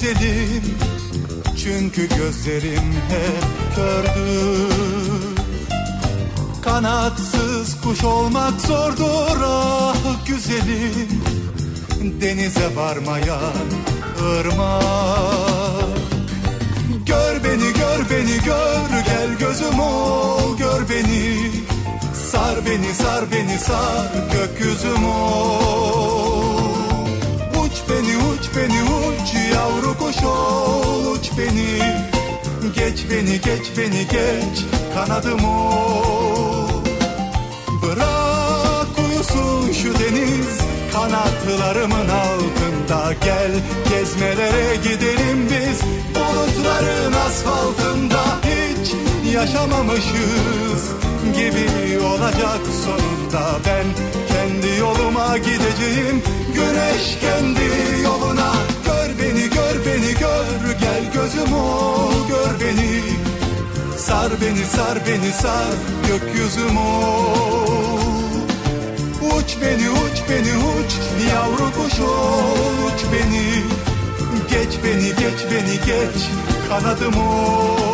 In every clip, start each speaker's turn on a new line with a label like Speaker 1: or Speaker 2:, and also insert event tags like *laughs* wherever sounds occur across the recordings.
Speaker 1: güzelim Çünkü gözlerim hep kördür Kanatsız kuş olmak zordur ah güzelim. Denize varmayan ırmak. Gör beni gör beni gör gel gözüm ol. Gör beni Sar beni sar beni sar gökyüzüm ol. Uç beni uç beni uç yavru kuş ol uç beni. Geç beni geç beni geç kanadım ol Bırak uyusun şu deniz kanatlarımın altında Gel. Gezmelere gidelim biz bulutların asfaltında Hiç yaşamamışız gibi olacak sonunda Ben. Kendi yoluma gideceğim güneş kendi yoluna gör gel gözüm ol gör beni. Sar beni sar beni sar gökyüzüm ol Uç beni uç beni uç yavru kuş ol uç beni. Geç beni geç beni geç kanadım ol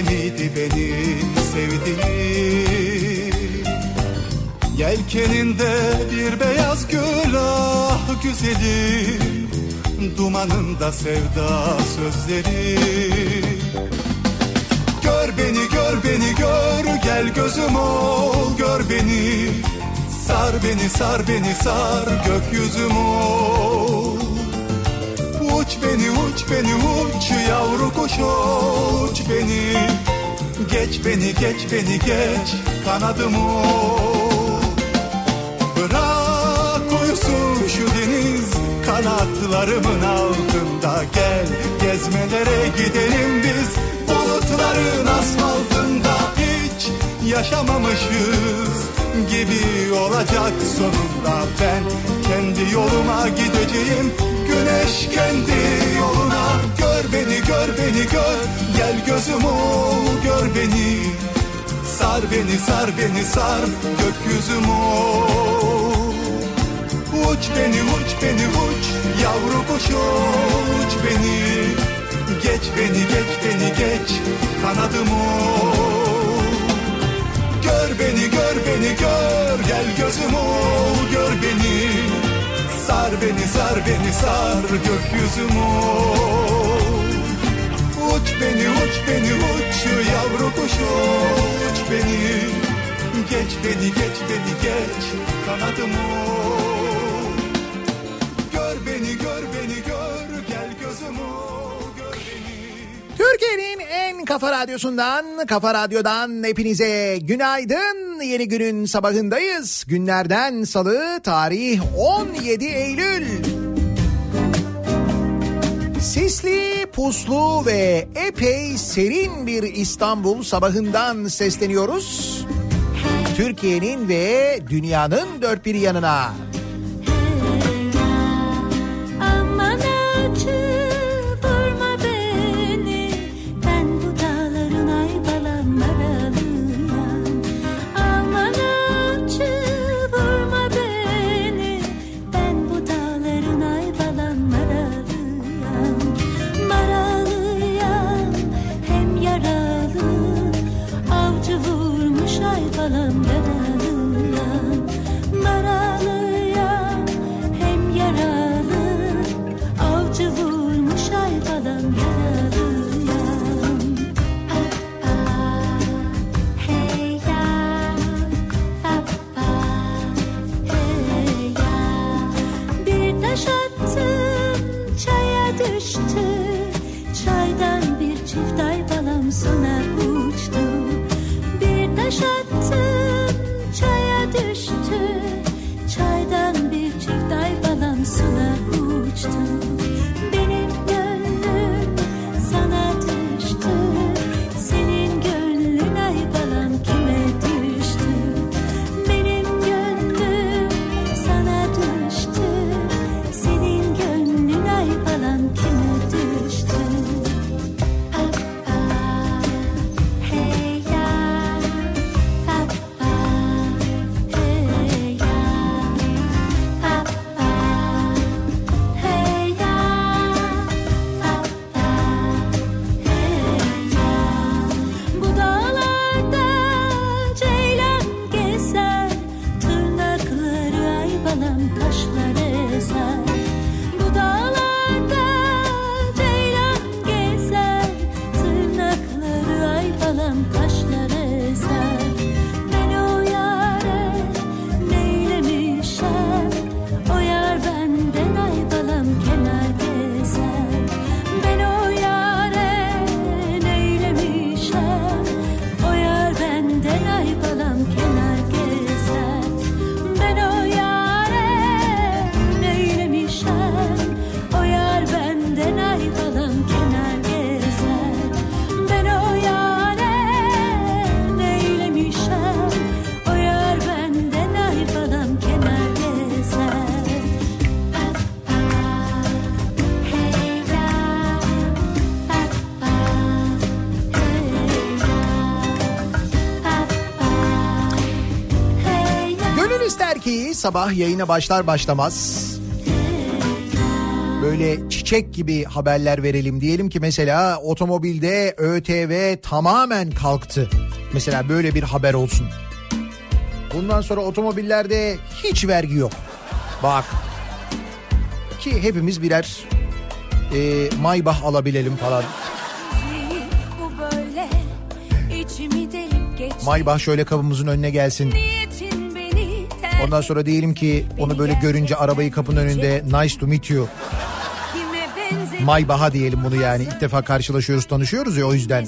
Speaker 1: gemiydi benim sevdiğim Yelkeninde bir beyaz gül ah güzelim Dumanında sevda sözleri. Gör beni gör beni gör gel gözüm ol gör beni. Sar beni sar beni sar gökyüzüm ol Uç beni uç beni uç yavru kuş uç beni Geç beni geç beni geç kanadım ol Bırak uyusun şu deniz kanatlarımın altında Gel. Gezmelere gidelim biz bulutların asfaltında Hiç yaşamamışız gibi olacak sonunda Ben kendi yoluma gideceğim. Güneş kendi yoluna Gör beni gör beni gör. Gel gözüm ol gör beni. Sar beni sar beni sar gökyüzüm ol. Uç beni uç beni uç. Yavru kuş uç beni. Geç beni geç beni geç. Kanadım ol. Gör beni gör beni gör. Gel gözüm ol gör beni Sar beni sar beni sar gökyüzüm Uç beni uç beni uç yavru kuş uç beni Geç beni geç beni geç kanadım
Speaker 2: Türkiye'nin en kafa radyosundan, kafa radyodan hepinize günaydın. Yeni günün sabahındayız. Günlerden salı, tarih 17 Eylül. Sisli, puslu ve epey serin bir İstanbul sabahından sesleniyoruz. Türkiye'nin ve dünyanın dört bir yanına.
Speaker 3: Sabah yayına başlar başlamaz böyle çiçek gibi haberler verelim. Diyelim ki mesela otomobilde ÖTV tamamen kalktı. Mesela böyle bir haber olsun. Bundan sonra otomobillerde hiç vergi yok. Bak. Ki hepimiz birer e, maybah alabilelim falan. Maybah şöyle kapımızın önüne gelsin.
Speaker 4: Terk
Speaker 3: Ondan sonra diyelim ki onu böyle görünce arabayı kapının önünde nice to meet you. Maybah'a diyelim bunu yani. İlk defa karşılaşıyoruz tanışıyoruz ya o yüzden.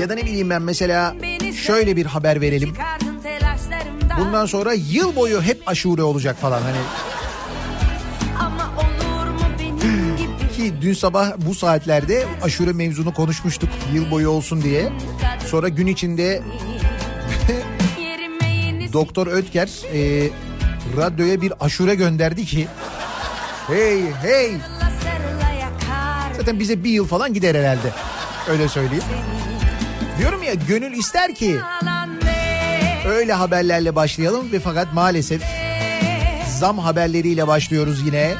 Speaker 3: Ya da ne bileyim ben mesela şöyle bir haber verelim. Bundan sonra yıl boyu hep aşure olacak falan hani. *gasps* Ki dün sabah bu saatlerde aşure mevzunu konuşmuştuk yıl boyu olsun diye. Sonra gün içinde Doktor Ötker e, radyoya bir aşure gönderdi ki hey hey zaten bize bir yıl falan gider herhalde. Öyle söyleyeyim. Diyorum ya gönül ister ki öyle haberlerle başlayalım ve fakat maalesef zam haberleriyle başlıyoruz yine.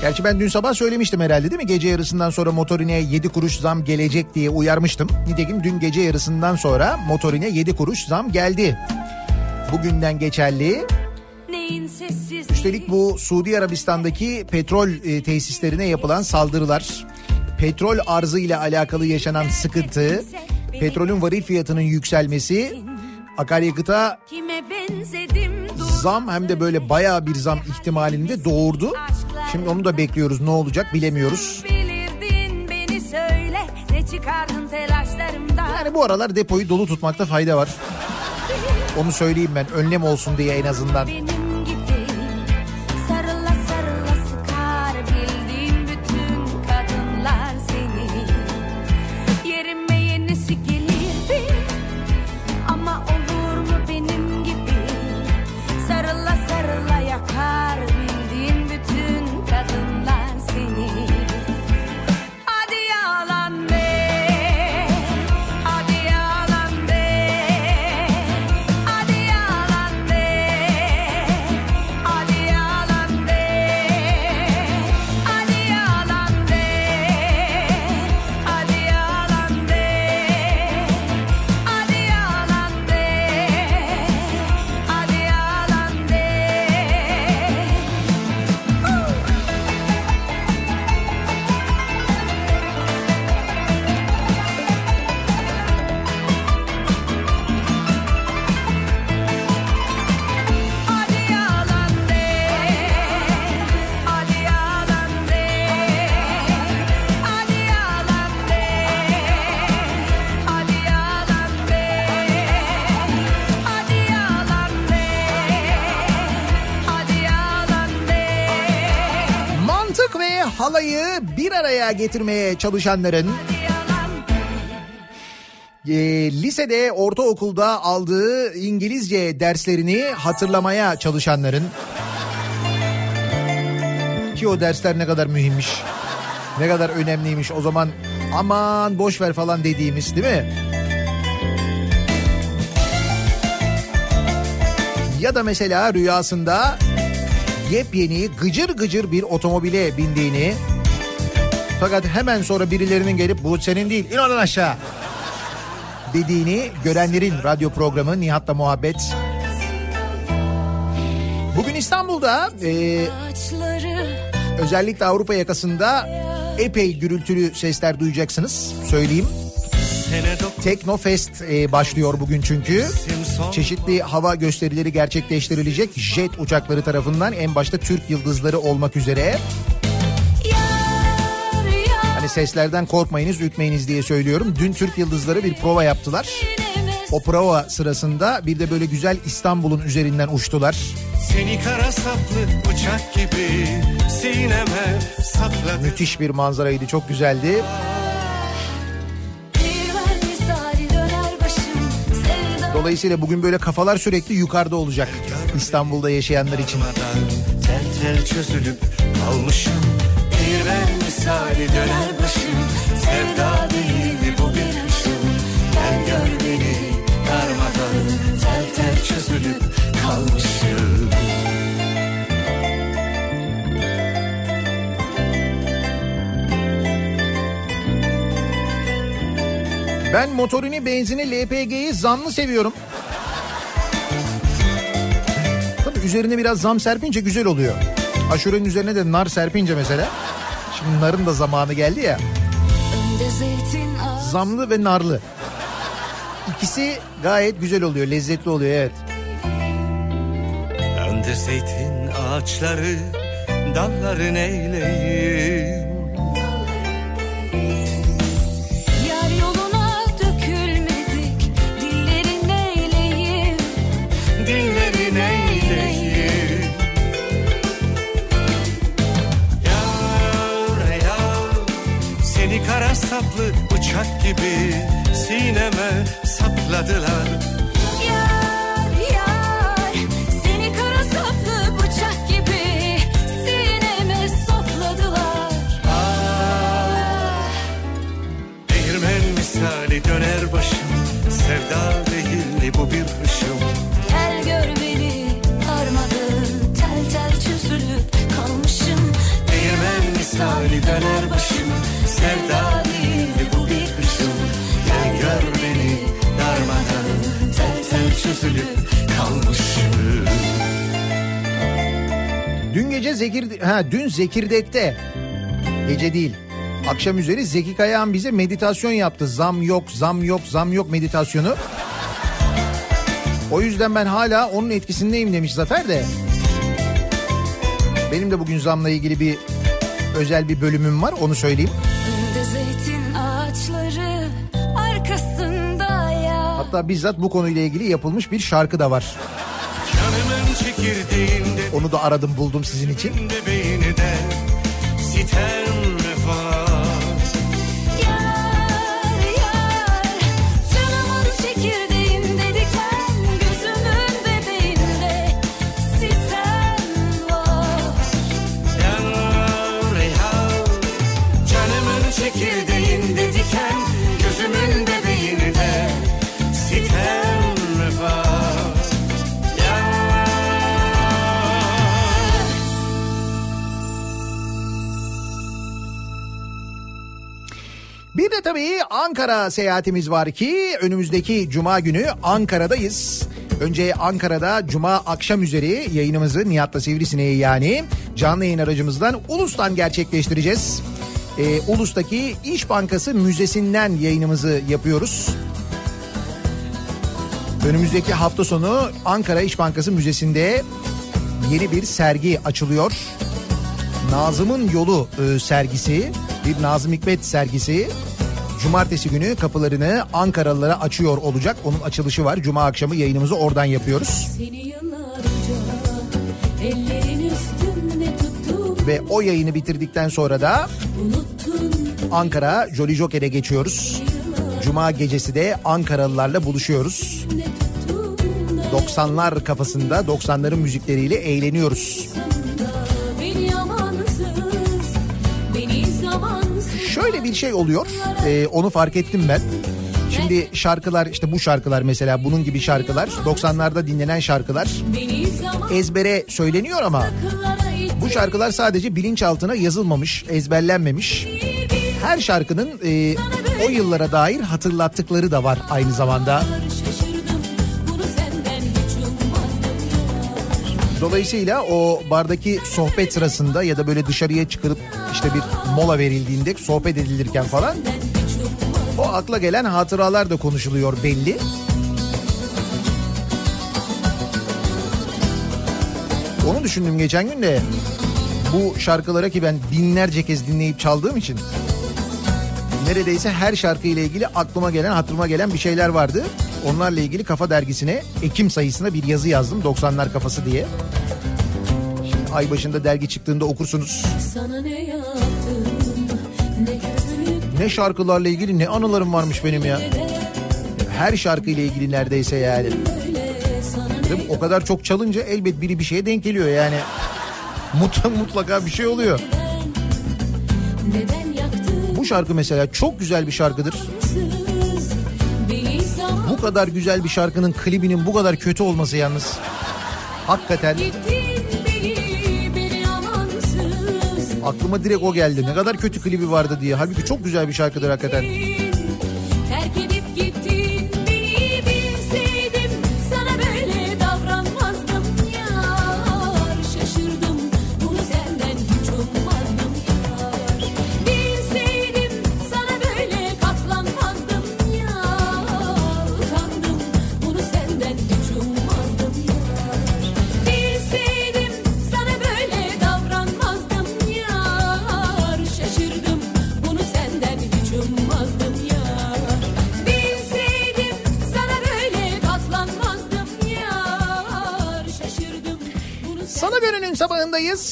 Speaker 3: Gerçi ben dün sabah söylemiştim herhalde değil mi? Gece yarısından sonra motorine 7 kuruş zam gelecek diye uyarmıştım. Nitekim dün gece yarısından sonra motorine 7 kuruş zam geldi. Bugünden geçerli. Üstelik bu Suudi Arabistan'daki petrol e, tesislerine yapılan saldırılar, petrol arzı ile alakalı yaşanan sıkıntı, petrolün varil fiyatının yükselmesi, akaryakıta zam hem de böyle bayağı bir zam ihtimalini de doğurdu. Şimdi onu da bekliyoruz ne olacak bilemiyoruz.
Speaker 4: söyle
Speaker 3: Yani bu aralar depoyu dolu tutmakta fayda var. Onu söyleyeyim ben önlem olsun diye en azından.
Speaker 4: benim
Speaker 3: Mantık ve halayı bir araya getirmeye çalışanların e, lisede, ortaokulda aldığı İngilizce derslerini hatırlamaya çalışanların ki o dersler ne kadar mühimmiş, ne kadar önemliymiş o zaman aman boş ver falan dediğimiz değil mi? Ya da mesela rüyasında yepyeni gıcır gıcır bir otomobile bindiğini fakat hemen sonra birilerinin gelip bu senin değil in oradan aşağı dediğini görenlerin radyo programı Nihat'la Muhabbet. Bugün İstanbul'da e, özellikle Avrupa yakasında epey gürültülü sesler duyacaksınız söyleyeyim. Teknofest e, başlıyor bugün çünkü. Çeşitli hava gösterileri gerçekleştirilecek jet uçakları tarafından en başta Türk yıldızları olmak üzere. Hani seslerden korkmayınız, ürkmeyiniz diye söylüyorum. Dün Türk yıldızları bir prova yaptılar. O prova sırasında bir de böyle güzel İstanbul'un üzerinden uçtular.
Speaker 5: Seni kara saplı uçak gibi sineme sakladım.
Speaker 3: Müthiş bir manzaraydı, çok güzeldi.
Speaker 4: Bir
Speaker 3: Dolayısıyla bugün böyle kafalar sürekli yukarıda olacak İstanbul'da yaşayanlar için.
Speaker 5: Telter çözülüp kalmışım bir ben misali döner başım sevda değildi bu bir aşım ben gör beni darmadan tel tel çözülüp kalmışım.
Speaker 3: Ben motorini, benzini, LPG'yi zamlı seviyorum. Tabii üzerine biraz zam serpince güzel oluyor. Aşurenin üzerine de nar serpince mesela. Şimdi narın da zamanı geldi ya. Zamlı ve narlı. İkisi gayet güzel oluyor, lezzetli oluyor evet.
Speaker 5: Önde zeytin ağaçları dalların eyleyim bıçak gibi Sineme sapladılar
Speaker 3: ha dün Zekirdek'te gece değil. Akşam üzeri Zeki Kayağan bize meditasyon yaptı. Zam yok, zam yok, zam yok meditasyonu. O yüzden ben hala onun etkisindeyim demiş Zafer de. Benim de bugün zamla ilgili bir özel bir bölümüm var onu söyleyeyim.
Speaker 4: Ağaçları
Speaker 3: Hatta bizzat bu konuyla ilgili yapılmış bir şarkı da var.
Speaker 5: Canımın çekirdeğinde
Speaker 3: Onu da aradım buldum sizin için.
Speaker 5: Bebeğini de de
Speaker 3: tabii Ankara seyahatimiz var ki önümüzdeki cuma günü Ankara'dayız. Önce Ankara'da cuma akşam üzeri yayınımızı Nihat'la Sivrisineği yani canlı yayın aracımızdan Ulus'tan gerçekleştireceğiz. Ee, Ulus'taki İş Bankası Müzesi'nden yayınımızı yapıyoruz. Önümüzdeki hafta sonu Ankara İş Bankası Müzesi'nde yeni bir sergi açılıyor. Nazım'ın Yolu e, sergisi, bir Nazım Hikmet sergisi. Cumartesi günü kapılarını Ankaralılara açıyor olacak. Onun açılışı var. Cuma akşamı yayınımızı oradan yapıyoruz.
Speaker 4: Yıllarca
Speaker 3: Ve o yayını bitirdikten sonra da Ankara Jolly Joker'e geçiyoruz. Cuma gecesi de Ankaralılarla buluşuyoruz.
Speaker 4: ne tuttum da
Speaker 3: 90'lar kafasında 90'ların müzikleriyle eğleniyoruz.
Speaker 4: beni
Speaker 3: bir şey oluyor. Ee, onu fark ettim ben. Şimdi şarkılar işte bu şarkılar mesela bunun gibi şarkılar 90'larda dinlenen şarkılar ezbere söyleniyor ama bu şarkılar sadece bilinçaltına yazılmamış, ezberlenmemiş. Her şarkının e, o yıllara dair hatırlattıkları da var aynı zamanda. Dolayısıyla o bardaki sohbet sırasında ya da böyle dışarıya çıkarıp işte bir mola verildiğinde sohbet edilirken falan o akla gelen hatıralar da konuşuluyor belli. Onu düşündüm geçen gün de bu şarkılara ki ben binlerce kez dinleyip çaldığım için neredeyse her şarkıyla ilgili aklıma gelen hatırıma gelen bir şeyler vardı. Onlarla ilgili Kafa Dergisi'ne Ekim sayısına bir yazı yazdım 90'lar kafası diye. Şimdi ay başında dergi çıktığında okursunuz.
Speaker 4: sana ne yaptım ne
Speaker 3: şarkılarla ilgili ne anılarım varmış benim ya. Her şarkıyla ilgili neredeyse yani. Değil mi? O kadar çok çalınca elbet biri bir şeye denk geliyor yani. Mut- Mutlaka bir şey oluyor. Bu şarkı mesela çok güzel bir şarkıdır. Bu kadar güzel bir şarkının klibinin bu kadar kötü olması yalnız. Hakikaten aklıma direkt o geldi. Ne kadar kötü klibi vardı diye. Halbuki çok güzel bir şarkıdır hakikaten.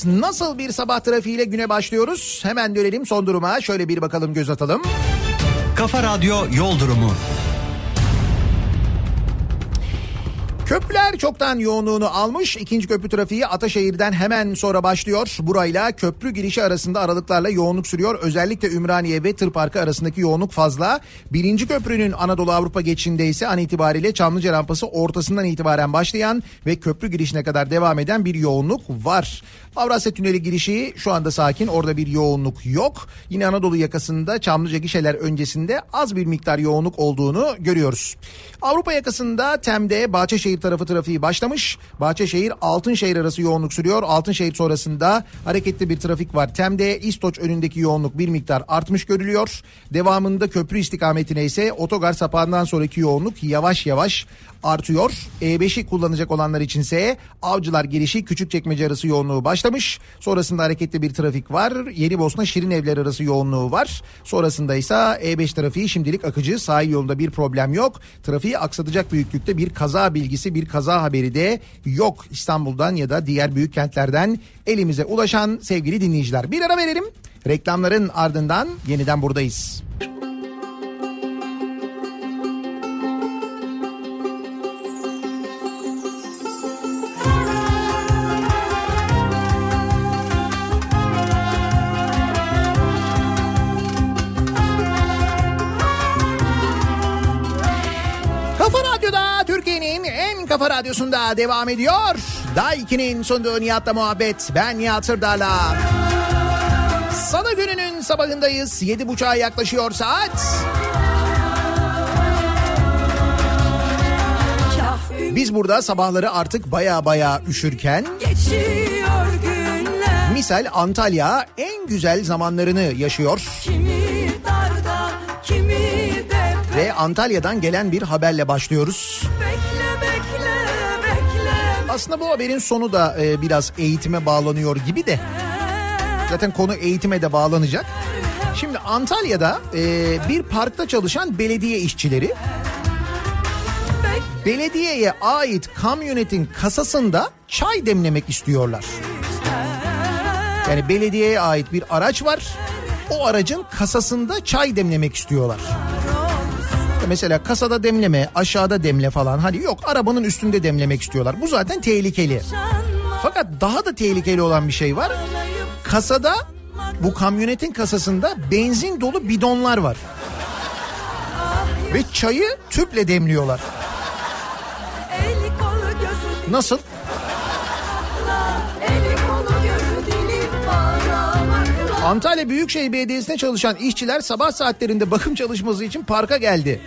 Speaker 3: Nasıl bir sabah trafiğiyle güne başlıyoruz? Hemen dönelim son duruma. Şöyle bir bakalım göz atalım.
Speaker 6: Kafa Radyo Yol Durumu.
Speaker 3: Köprüler çoktan yoğunluğunu almış. İkinci köprü trafiği Ataşehir'den hemen sonra başlıyor. Burayla köprü girişi arasında aralıklarla yoğunluk sürüyor. Özellikle Ümraniye ve Tır Parkı arasındaki yoğunluk fazla. Birinci köprünün Anadolu Avrupa geçişinde ise an itibariyle Çamlıca rampası ortasından itibaren başlayan ve köprü girişine kadar devam eden bir yoğunluk var. Avrasya Tüneli girişi şu anda sakin. Orada bir yoğunluk yok. Yine Anadolu yakasında Çamlıca gişeler öncesinde az bir miktar yoğunluk olduğunu görüyoruz. Avrupa yakasında Tem'de Bahçeşehir tarafı trafiği başlamış. Bahçeşehir Altınşehir arası yoğunluk sürüyor. Altınşehir sonrasında hareketli bir trafik var. Tem'de İstoç önündeki yoğunluk bir miktar artmış görülüyor. Devamında köprü istikametine ise otogar sapağından sonraki yoğunluk yavaş yavaş artıyor. E5'i kullanacak olanlar içinse Avcılar girişi Küçükçekmece arası yoğunluğu başlamış. Sonrasında hareketli bir trafik var. Yeni Bosna Şirin Evler arası yoğunluğu var. Sonrasında ise E5 trafiği şimdilik akıcı. Sahil yolunda bir problem yok. Trafiği aksatacak büyüklükte bir kaza bilgisi, bir kaza haberi de yok. İstanbul'dan ya da diğer büyük kentlerden elimize ulaşan sevgili dinleyiciler. Bir ara verelim. Reklamların ardından yeniden buradayız. Kafa kafa radyosunda devam ediyor. Daiki'nin sunduğu Nihat'la muhabbet. Ben Nihat Sırdar'la. Salı gününün sabahındayız. Yedi buçuğa yaklaşıyor saat. Biz burada sabahları artık baya baya üşürken misal Antalya en güzel zamanlarını yaşıyor.
Speaker 4: Kimi darda kimi
Speaker 3: Ve Antalya'dan gelen bir haberle başlıyoruz.
Speaker 4: bekle
Speaker 3: Aslında bu haberin sonu da e, biraz eğitime bağlanıyor gibi de. Zaten konu eğitime de bağlanacak. Şimdi Antalya'da e, bir parkta çalışan belediye işçileri belediyeye ait kamyonetin kasasında çay demlemek istiyorlar. Yani belediyeye ait bir araç var. O aracın kasasında çay demlemek istiyorlar. Mesela kasada demleme, aşağıda demle falan. Hani yok arabanın üstünde demlemek istiyorlar. Bu zaten tehlikeli. Fakat daha da tehlikeli olan bir şey var. Kasada bu kamyonetin kasasında benzin dolu bidonlar var. Ve çayı tüple demliyorlar. Nasıl? Antalya Büyükşehir Belediyesi'nde çalışan işçiler sabah saatlerinde bakım çalışması için parka geldi.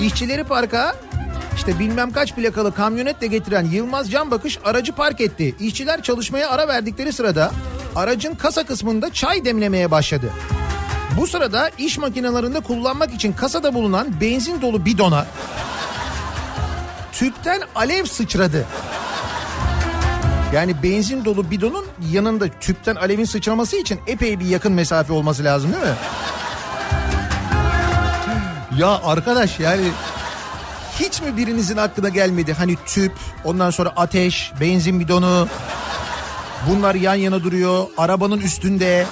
Speaker 3: İşçileri parka işte bilmem kaç plakalı kamyonetle getiren Yılmaz Can Bakış aracı park etti. İşçiler çalışmaya ara verdikleri sırada aracın kasa kısmında çay demlemeye başladı. Bu sırada iş makinelerinde kullanmak için kasada bulunan benzin dolu bidona tüpten alev sıçradı. Yani benzin dolu bidonun yanında tüpten alevin sıçraması için epey bir yakın mesafe olması lazım değil mi? Ya arkadaş yani hiç mi birinizin aklına gelmedi hani tüp ondan sonra ateş benzin bidonu bunlar yan yana duruyor arabanın üstünde.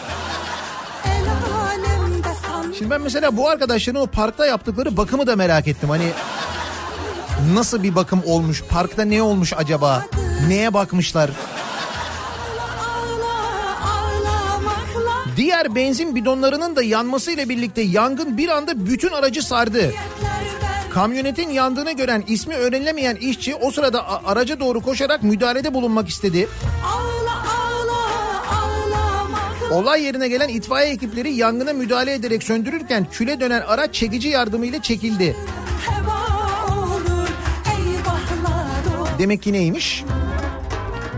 Speaker 3: Şimdi ben mesela bu arkadaşların o parkta yaptıkları bakımı da merak ettim hani nasıl bir bakım olmuş parkta ne olmuş acaba neye bakmışlar. Diğer benzin bidonlarının da yanmasıyla birlikte yangın bir anda bütün aracı sardı. Kamyonetin yandığını gören ismi öğrenilemeyen işçi o sırada araca doğru koşarak müdahalede bulunmak istedi. Olay yerine gelen itfaiye ekipleri yangına müdahale ederek söndürürken küle dönen araç çekici yardımıyla çekildi. Demek ki neymiş?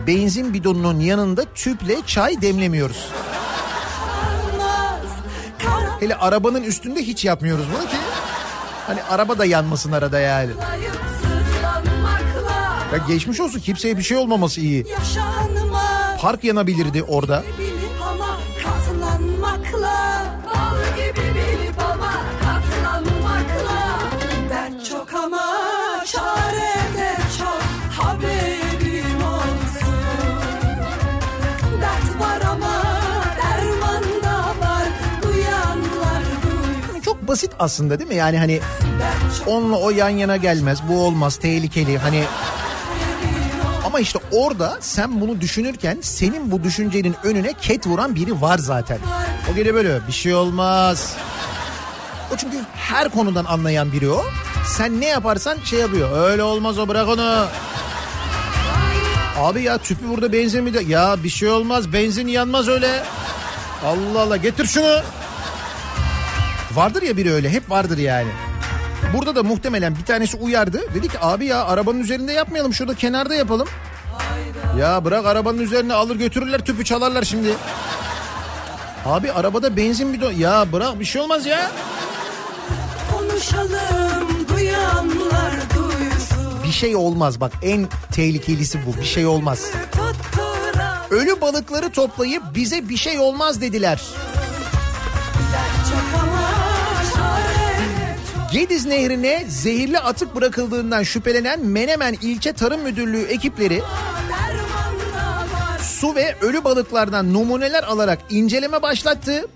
Speaker 3: Benzin bidonunun yanında tüple çay demlemiyoruz. Hele arabanın üstünde hiç yapmıyoruz bunu ki. Hani araba da yanmasın arada yani. Ya geçmiş olsun kimseye bir şey olmaması iyi. Park yanabilirdi orada.
Speaker 4: bilip
Speaker 3: basit aslında değil mi? Yani hani onunla o yan yana gelmez. Bu olmaz tehlikeli hani. Ama işte orada sen bunu düşünürken senin bu düşüncenin önüne ket vuran biri var zaten. O geliyor böyle bir şey olmaz. O çünkü her konudan anlayan biri o. Sen ne yaparsan şey yapıyor. Öyle olmaz o bırak onu. Abi ya tüpü burada benzin mi de? Ya bir şey olmaz benzin yanmaz öyle. Allah Allah getir şunu. Vardır ya biri öyle hep vardır yani. Burada da muhtemelen bir tanesi uyardı. Dedi ki abi ya arabanın üzerinde yapmayalım şurada kenarda yapalım. Ya bırak arabanın üzerine alır götürürler tüpü çalarlar şimdi. Abi arabada benzin bidon. Ya bırak bir şey olmaz ya.
Speaker 4: konuşalım duyanlar duysun
Speaker 3: Bir şey olmaz bak en tehlikelisi bu bir şey olmaz. Ölü balıkları toplayıp bize bir şey olmaz dediler.
Speaker 4: dert
Speaker 3: Gediz Nehri'ne zehirli atık bırakıldığından şüphelenen Menemen İlçe Tarım Müdürlüğü ekipleri su ve ölü balıklardan numuneler alarak inceleme başlattı.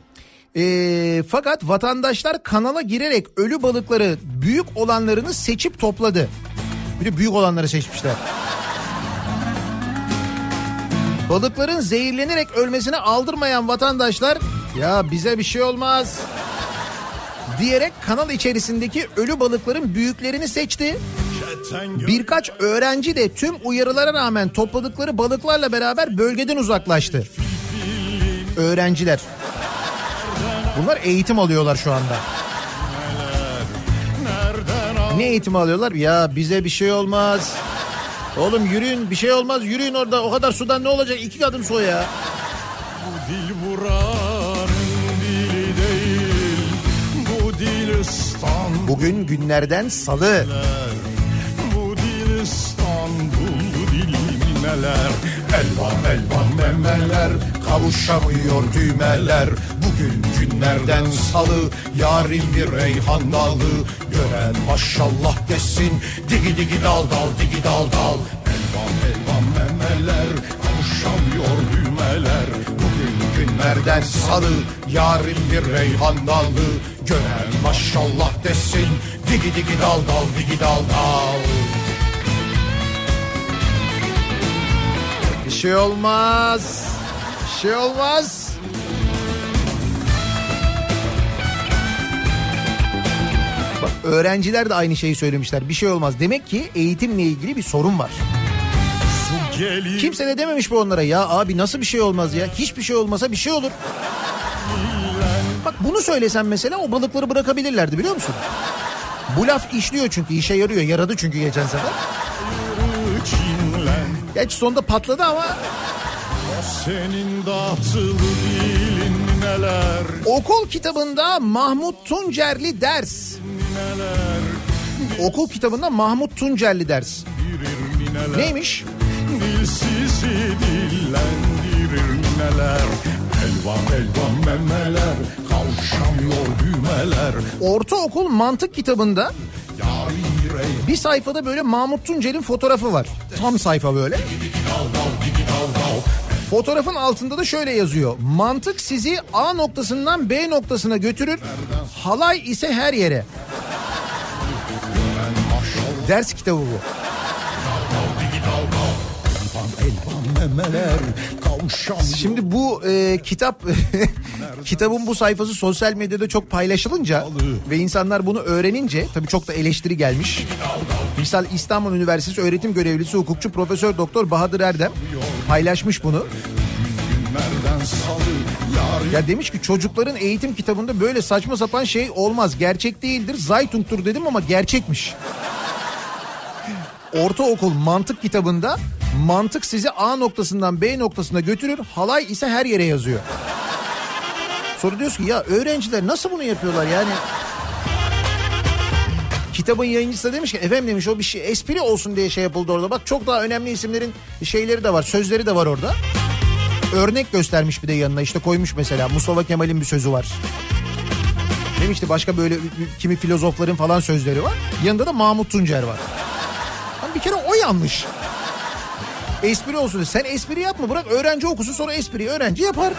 Speaker 3: Ee, fakat vatandaşlar kanala girerek ölü balıkları büyük olanlarını seçip topladı. Bir de büyük olanları seçmişler. Balıkların zehirlenerek ölmesine aldırmayan vatandaşlar ya bize bir şey olmaz diyerek kanal içerisindeki ölü balıkların büyüklerini seçti. Birkaç öğrenci de tüm uyarılara rağmen topladıkları balıklarla beraber bölgeden uzaklaştı. Öğrenciler. Bunlar eğitim alıyorlar şu anda. Ne eğitimi alıyorlar? Ya bize bir şey olmaz. Oğlum yürüyün bir şey olmaz yürüyün orada o kadar sudan ne olacak iki adım soy ya. Bugün günlerden salı.
Speaker 7: Bu dil İstanbul Bu dil neler Elvan elvan memeler. Kavuşamıyor düğmeler. Bugün günlerden salı. Yarim bir reyhan dalı. Gören maşallah desin. Digi digi dal dal digi dal dal. Elvan elvan memeler. Kavuşamıyor düğmeler. Bugün günlerden salı Yarim bir reyhan dalı Gören maşallah desin Digi digi dal dal digi dal dal
Speaker 3: Bir şey olmaz. Bir şey olmaz. Bak öğrenciler de aynı şeyi söylemişler. Bir şey olmaz. Demek ki eğitimle ilgili bir sorun var.
Speaker 7: Gelir
Speaker 3: Kimse de dememiş bu onlara ya abi nasıl bir şey olmaz ya. Hiçbir şey olmasa bir şey olur. Bak bunu söylesen mesela o balıkları bırakabilirlerdi biliyor musun? Bu laf işliyor çünkü işe yarıyor. Yaradı çünkü geçen sefer. Gerçi sonunda patladı ama
Speaker 7: Senin dağıtılı dilin neler
Speaker 3: Okul kitabında Mahmut Tuncerli ders. Okul kitabında Mahmut Tuncerli ders. Neymiş?
Speaker 7: Dilsizi dillendirir nineler Elvan elvan memeler Kavuşamıyor düğmeler
Speaker 3: Ortaokul mantık kitabında bir sayfada böyle Mahmut Tuncer'in fotoğrafı var. Tam sayfa böyle. Fotoğrafın altında da şöyle yazıyor. Mantık sizi A noktasından B noktasına götürür. Halay ise her yere. Ders kitabı bu.
Speaker 7: Elvan
Speaker 1: memeler kavuşan
Speaker 3: Şimdi bu e, kitap *laughs* kitabın bu sayfası sosyal medyada çok paylaşılınca ve insanlar bunu öğrenince tabii çok da eleştiri gelmiş. Misal İstanbul Üniversitesi öğretim görevlisi hukukçu Profesör Doktor Bahadır Erdem paylaşmış bunu. Ya demiş ki çocukların eğitim kitabında böyle saçma sapan şey olmaz. Gerçek değildir. Zaytung'tur dedim ama gerçekmiş. *laughs* Ortaokul mantık kitabında mantık sizi A noktasından B noktasına götürür. Halay ise her yere yazıyor. Sonra diyorsun ki ya öğrenciler nasıl bunu yapıyorlar yani? Kitabın yayıncısı da demiş ki efendim demiş o bir şey espri olsun diye şey yapıldı orada. Bak çok daha önemli isimlerin şeyleri de var sözleri de var orada. Örnek göstermiş bir de yanına işte koymuş mesela Mustafa Kemal'in bir sözü var. Demişti başka böyle kimi filozofların falan sözleri var. Yanında da Mahmut Tuncer var. Bir kere o yanlış. Espri olsun. Sen espri yapma bırak öğrenci okusun sonra espriyi öğrenci yapar.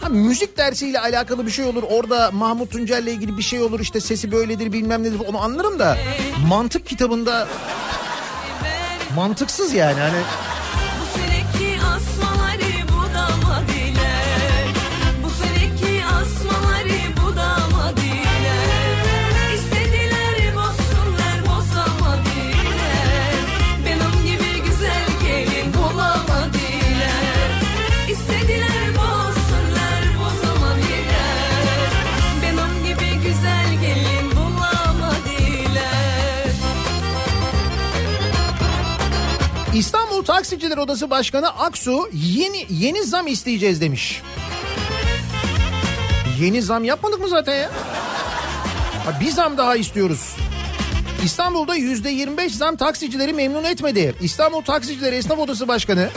Speaker 3: Ha, müzik dersiyle alakalı bir şey olur. Orada Mahmut Tuncer'le ilgili bir şey olur. işte sesi böyledir bilmem nedir onu anlarım da. Mantık kitabında mantıksız yani hani. İstanbul Taksiciler Odası Başkanı Aksu yeni yeni zam isteyeceğiz demiş. Yeni zam yapmadık mı zaten ya? Ha, bir zam daha istiyoruz. İstanbul'da yüzde 25 zam taksicileri memnun etmedi. İstanbul Taksiciler Esnaf Odası Başkanı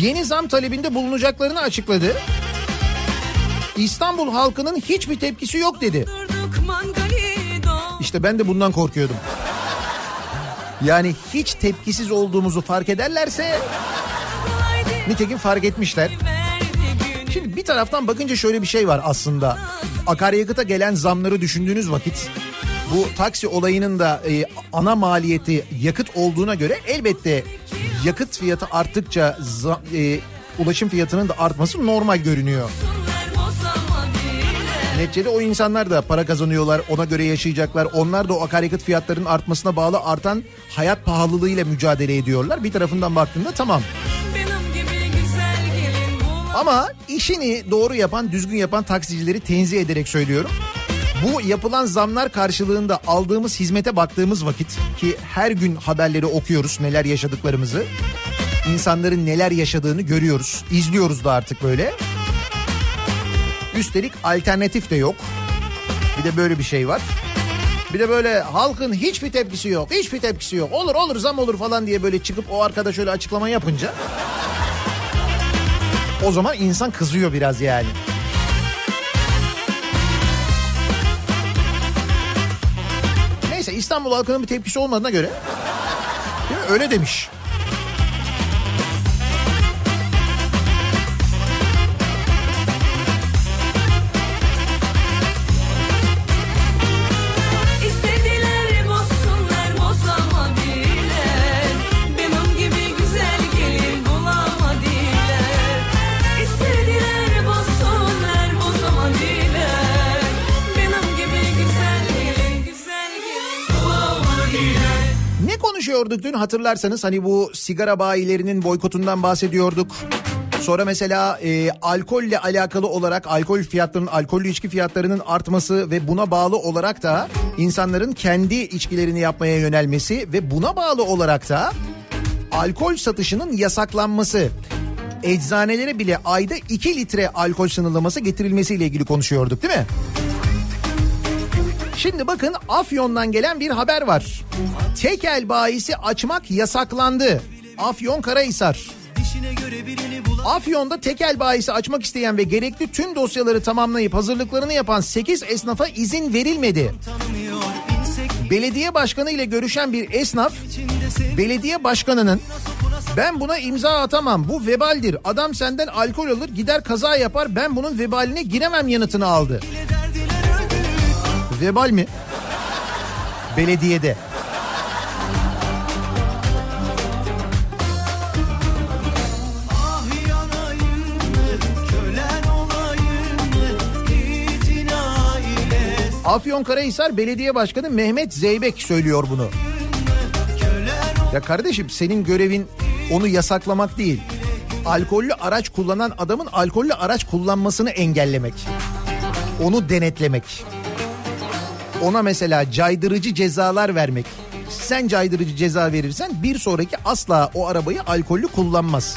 Speaker 3: yeni zam talebinde bulunacaklarını açıkladı. İstanbul halkının hiçbir tepkisi yok dedi. İşte ben de bundan korkuyordum. Yani hiç tepkisiz olduğumuzu fark ederlerse nitekim fark etmişler. Şimdi bir taraftan bakınca şöyle bir şey var aslında. Akaryakıta gelen zamları düşündüğünüz vakit bu taksi olayının da e, ana maliyeti yakıt olduğuna göre elbette yakıt fiyatı arttıkça za- e, ulaşım fiyatının da artması normal görünüyor. Neticede o insanlar da para kazanıyorlar, ona göre yaşayacaklar. Onlar da o akaryakıt fiyatlarının artmasına bağlı artan hayat pahalılığıyla mücadele ediyorlar. Bir tarafından baktığında tamam. Ama işini doğru yapan, düzgün yapan taksicileri tenzih ederek söylüyorum. Bu yapılan zamlar karşılığında aldığımız hizmete baktığımız vakit ki her gün haberleri okuyoruz neler yaşadıklarımızı. insanların neler yaşadığını görüyoruz, izliyoruz da artık böyle. Üstelik alternatif de yok. Bir de böyle bir şey var. Bir de böyle halkın hiçbir tepkisi yok, hiçbir tepkisi yok. Olur olur zam olur falan diye böyle çıkıp o arkada şöyle açıklama yapınca o zaman insan kızıyor biraz yani. Neyse İstanbul halkının bir tepkisi olmadığına göre öyle demiş. Konuşuyorduk dün hatırlarsanız hani bu sigara bayilerinin boykotundan bahsediyorduk. Sonra mesela e, alkolle alakalı olarak alkol fiyatlarının, alkollü içki fiyatlarının artması ve buna bağlı olarak da insanların kendi içkilerini yapmaya yönelmesi ve buna bağlı olarak da alkol satışının yasaklanması. Eczanelere bile ayda 2 litre alkol sınırlaması getirilmesiyle ilgili konuşuyorduk değil mi? Şimdi bakın Afyon'dan gelen bir haber var. Tekel bayisi açmak yasaklandı. Afyon Karahisar. Afyon'da tekel bayisi açmak isteyen ve gerekli tüm dosyaları tamamlayıp hazırlıklarını yapan 8 esnafa izin verilmedi. Belediye başkanı ile görüşen bir esnaf belediye başkanının ben buna imza atamam bu vebaldir adam senden alkol alır gider kaza yapar ben bunun vebaline giremem yanıtını aldı. Vebal mi? Belediyede. Afyonkarahisar Belediye Başkanı Mehmet Zeybek söylüyor bunu. Ya kardeşim senin görevin onu yasaklamak değil. Alkollü araç kullanan adamın alkollü araç kullanmasını engellemek. Onu denetlemek. Ona mesela caydırıcı cezalar vermek. Sen caydırıcı ceza verirsen bir sonraki asla o arabayı alkollü kullanmaz.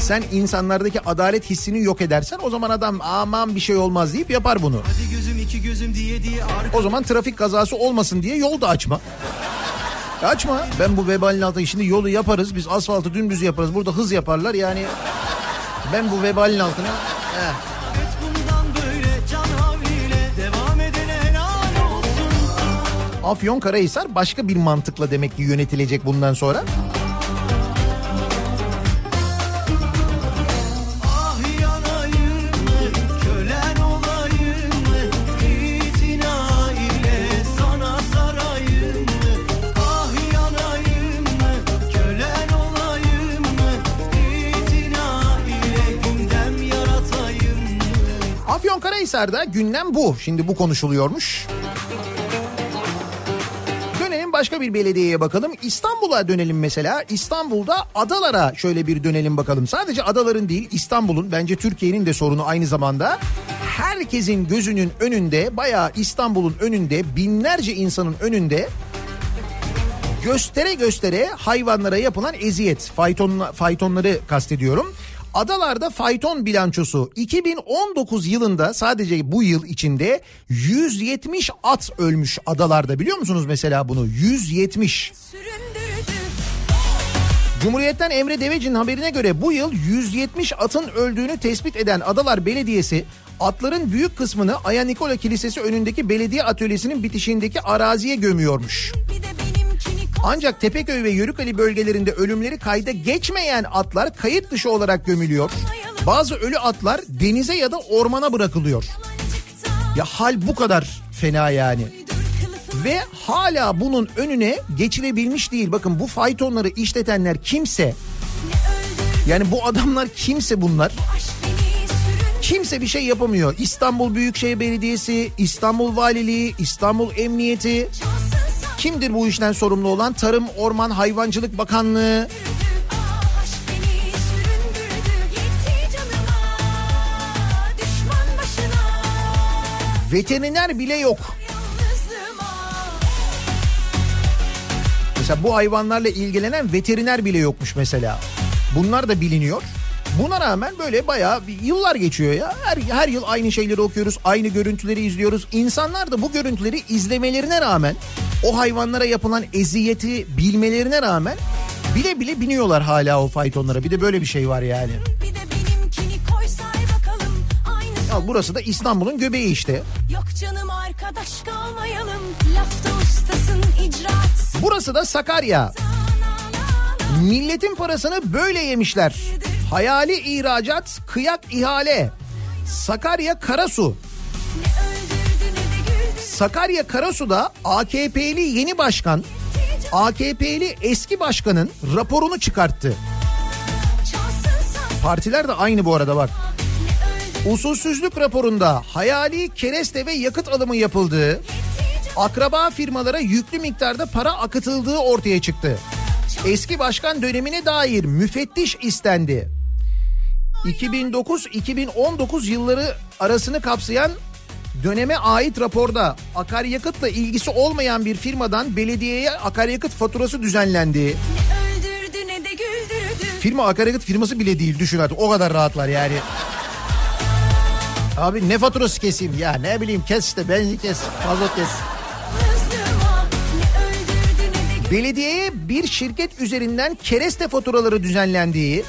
Speaker 3: Sen insanlardaki adalet hissini yok edersen o zaman adam aman bir şey olmaz deyip yapar bunu.
Speaker 5: Gözüm gözüm diye diye
Speaker 3: O zaman trafik kazası olmasın diye yol da açma. Açma. Ben bu vebalin altında şimdi yolu yaparız. Biz asfaltı dümdüz yaparız. Burada hız yaparlar yani. Ben bu vebalin altına... Heh.
Speaker 5: Olsun.
Speaker 3: Afyon Karahisar başka bir mantıkla demek ki yönetilecek bundan sonra.
Speaker 5: Ah Ah yanayım mı kölen olayım mı itina ile gündem yaratayım mı
Speaker 3: Afyon Karahisar'da gündem bu. Şimdi bu konuşuluyormuş. Başka bir belediyeye bakalım. İstanbul'a dönelim mesela. İstanbul'da adalara şöyle bir dönelim bakalım. Sadece adaların değil İstanbul'un bence Türkiye'nin de sorunu aynı zamanda. Herkesin gözünün önünde bayağı İstanbul'un önünde binlerce insanın önünde göstere göstere hayvanlara yapılan eziyet. Fayton, faytonları kastediyorum. Adalarda fayton bilançosu 2019 yılında sadece bu yıl içinde 170 at ölmüş adalarda biliyor musunuz mesela bunu 170.
Speaker 4: Süründürdü
Speaker 3: Cumhuriyet'ten Emre Deveci'nin haberine göre bu yıl 170 atın öldüğünü tespit eden Adalar Belediyesi atların büyük kısmını Aya Nikola Kilisesi önündeki belediye atölyesinin bitişiğindeki araziye gömüyormuş.
Speaker 4: bir de koy
Speaker 3: Ancak Tepeköy ve Yörükali bölgelerinde ölümleri kayda geçmeyen atlar kayıt dışı olarak gömülüyor. Bazı ölü atlar denize ya da ormana bırakılıyor. Ya hal bu kadar fena yani. Ve hala bunun önüne geçilebilmiş değil. Bakın bu faytonları işletenler kimse yani bu adamlar kimse bunlar. Kimse bir şey yapamıyor. İstanbul Büyükşehir Belediyesi, İstanbul Valiliği, İstanbul Emniyeti. Kimdir bu işten sorumlu olan? Tarım, Orman, Hayvancılık Bakanlığı. Veteriner bile yok. Mesela bu hayvanlarla ilgilenen veteriner bile yokmuş mesela. Bunlar da biliniyor. Buna rağmen böyle bayağı yıllar geçiyor ya. Her, her yıl aynı şeyleri okuyoruz, aynı görüntüleri izliyoruz. İnsanlar da bu görüntüleri izlemelerine rağmen, o hayvanlara yapılan eziyeti bilmelerine rağmen bile bile biniyorlar hala o faytonlara. Bir de böyle bir şey var yani. Al burası da İstanbul'un göbeği işte.
Speaker 4: Yok canım arkadaş kalmayalım Lafta ustasın icraat
Speaker 3: Burası da Sakarya. Milletin parasını böyle yemişler. Hayali ihracat, kıyak ihale. Sakarya Karasu. Sakarya Karasu'da AKP'li yeni başkan, AKP'li eski başkanın raporunu çıkarttı. Partiler de aynı bu arada bak. Usulsüzlük raporunda hayali kereste ve yakıt alımı yapıldığı, akraba firmalara yüklü miktarda para akıtıldığı ortaya çıktı. Eski başkan dönemine dair müfettiş istendi. 2009-2019 yılları arasını kapsayan döneme ait raporda akaryakıtla ilgisi olmayan bir firmadan belediyeye akaryakıt faturası düzenlendi. Firma akaryakıt firması bile değil düşün artık o kadar rahatlar yani. Abi ne faturası keseyim ya ne bileyim kes işte benzin kes mazot kes. Belediyeye bir şirket üzerinden kereste faturaları düzenlendiği,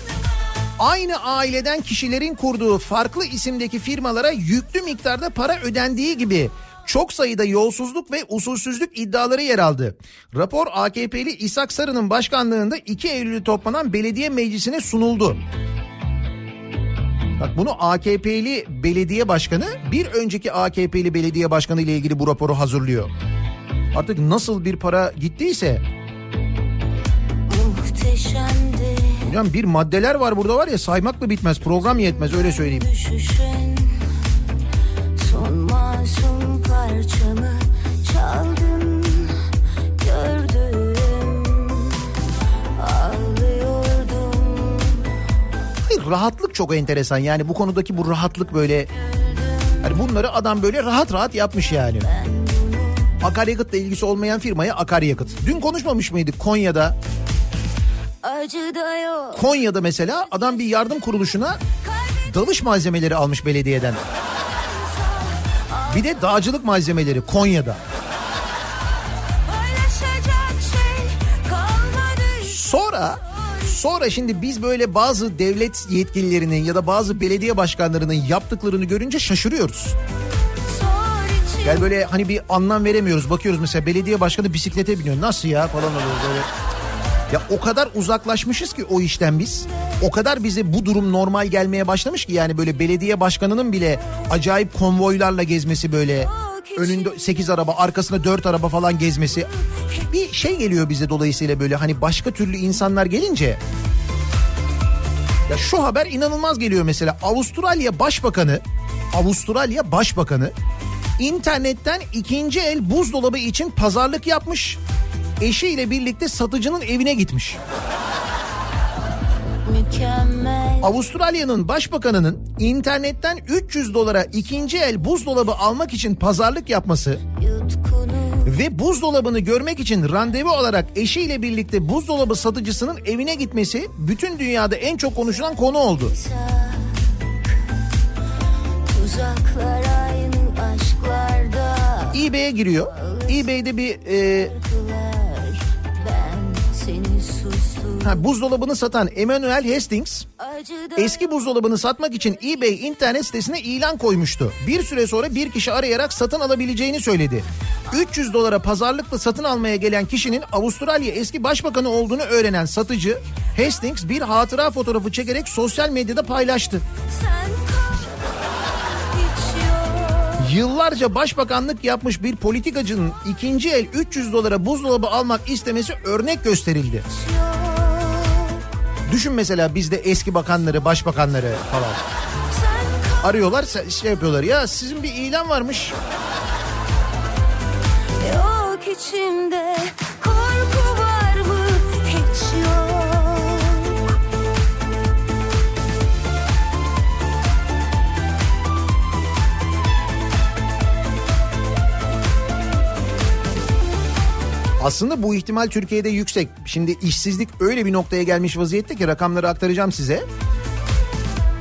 Speaker 3: aynı aileden kişilerin kurduğu farklı isimdeki firmalara yüklü miktarda para ödendiği gibi çok sayıda yolsuzluk ve usulsüzlük iddiaları yer aldı. Rapor AKP'li İshak Sarı'nın başkanlığında 2 Eylül'de toplanan belediye meclisine sunuldu. Bak bunu AKP'li belediye başkanı bir önceki AKP'li belediye başkanı ile ilgili bu raporu hazırlıyor. Artık nasıl bir para gittiyse
Speaker 8: Muhteşemdi
Speaker 3: Hocam bir maddeler var burada var ya saymakla bitmez program yetmez öyle söyleyeyim.
Speaker 8: düşüşün Son masum
Speaker 4: parçamı çaldın gördüm ağlıyordum
Speaker 3: Hayır, rahatlık çok enteresan yani bu konudaki bu rahatlık böyle hani bunları adam böyle rahat rahat yapmış yani. Akaryakıtla ilgisi olmayan firmaya akaryakıt. Dün konuşmamış mıydık Konya'da? Konya'da mesela adam bir yardım kuruluşuna dalış malzemeleri almış belediyeden. Bir de dağcılık malzemeleri Konya'da.
Speaker 4: şey
Speaker 3: Sonra sonra şimdi biz böyle bazı devlet yetkililerinin ya da bazı belediye başkanlarının yaptıklarını görünce şaşırıyoruz. Yani böyle hani bir anlam veremiyoruz. Bakıyoruz mesela belediye başkanı bisiklete biniyor. Nasıl ya falan oluyor böyle. Ya o kadar uzaklaşmışız ki o işten biz. O kadar bize bu durum normal gelmeye başlamış ki yani böyle belediye başkanının bile acayip konvoylarla gezmesi böyle. Önünde 8 araba arkasında 4 araba falan gezmesi. Bir şey geliyor bize dolayısıyla böyle hani başka türlü insanlar gelince. Ya şu haber inanılmaz geliyor mesela. Avustralya Başbakanı, Avustralya Başbakanı internetten ikinci el buzdolabı için pazarlık yapmış. Eşiyle birlikte satıcının evine gitmiş.
Speaker 4: mükemmel
Speaker 3: Avustralya'nın başbakanının internetten 300 dolara ikinci el buzdolabı almak için pazarlık yapması
Speaker 4: yutkunu
Speaker 3: ve buzdolabını görmek için randevu olarak eşiyle birlikte buzdolabı satıcısının evine gitmesi bütün dünyada en çok konuşulan konu oldu.
Speaker 4: Tuzaklar aynı aşklarda
Speaker 3: eBay'e giriyor. eBay'de bir e, ha, buzdolabını satan Emmanuel Hastings eski buzdolabını satmak için eBay internet sitesine ilan koymuştu. Bir süre sonra bir kişi arayarak satın alabileceğini söyledi. 300 dolara pazarlıkla satın almaya gelen kişinin Avustralya eski başbakanı olduğunu öğrenen satıcı Hastings bir hatıra fotoğrafı çekerek sosyal medyada paylaştı.
Speaker 4: sen
Speaker 3: Yıllarca başbakanlık yapmış bir politikacının ikinci el 300 dolara buzdolabı almak istemesi örnek gösterildi. Düşün mesela bizde eski bakanları, başbakanları falan. Arıyorlar şey yapıyorlar ya sizin bir ilan varmış.
Speaker 4: yok içimde
Speaker 3: Aslında bu ihtimal Türkiye'de yüksek. Şimdi işsizlik öyle bir noktaya gelmiş vaziyette ki rakamları aktaracağım size.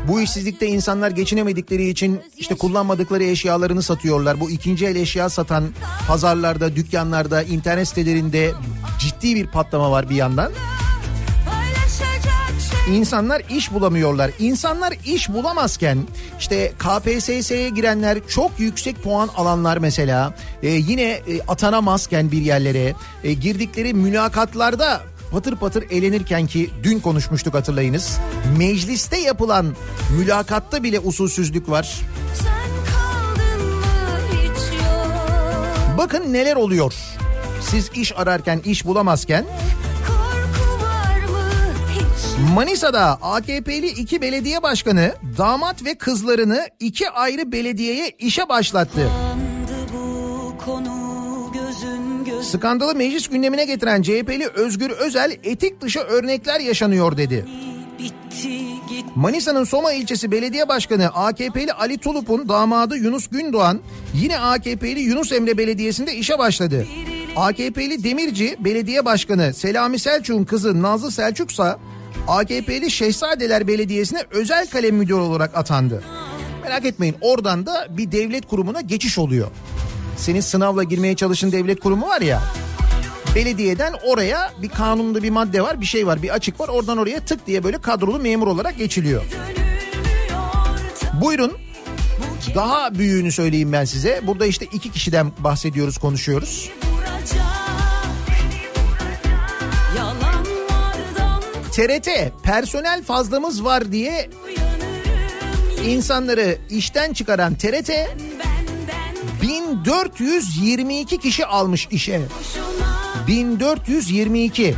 Speaker 3: Bu işsizlikte insanlar geçinemedikleri için işte kullanmadıkları eşyalarını satıyorlar. Bu ikinci el eşya satan pazarlarda, dükkanlarda, internet sitelerinde ciddi bir patlama var bir yandan. İnsanlar iş bulamıyorlar. İnsanlar iş bulamazken işte KPSS'ye girenler çok yüksek puan alanlar mesela e, yine e, atanamazken bir yerlere e, girdikleri mülakatlarda patır patır elenirken ki dün konuşmuştuk hatırlayınız. Mecliste yapılan mülakatta bile usulsüzlük var. Bakın neler oluyor. Siz iş ararken, iş bulamazken Manisa'da AKP'li iki belediye başkanı damat ve kızlarını iki ayrı belediyeye işe başlattı. Skandalı meclis gündemine getiren CHP'li Özgür Özel etik dışı örnekler yaşanıyor dedi. Manisa'nın Soma ilçesi belediye başkanı AKP'li Ali Tulup'un damadı Yunus Gündoğan yine AKP'li Yunus Emre Belediyesi'nde işe başladı. AKP'li Demirci Belediye Başkanı Selami Selçuk'un kızı Nazlı Selçuksa AKP'li Şehzadeler Belediyesi'ne özel kalem müdürü olarak atandı. Merak etmeyin oradan da bir devlet kurumuna geçiş oluyor. Senin sınavla girmeye çalıştığın devlet kurumu var ya belediyeden oraya bir kanunda bir madde var bir şey var bir açık var oradan oraya tık diye böyle kadrolu memur olarak geçiliyor. Buyurun daha büyüğünü söyleyeyim ben size. Burada işte iki kişiden bahsediyoruz konuşuyoruz.
Speaker 4: Yalanlardan
Speaker 3: TRT personel fazlamız var diye insanları işten çıkaran TRT
Speaker 4: benden
Speaker 3: 1422 kişi almış işe.
Speaker 4: boşuna
Speaker 3: 1422.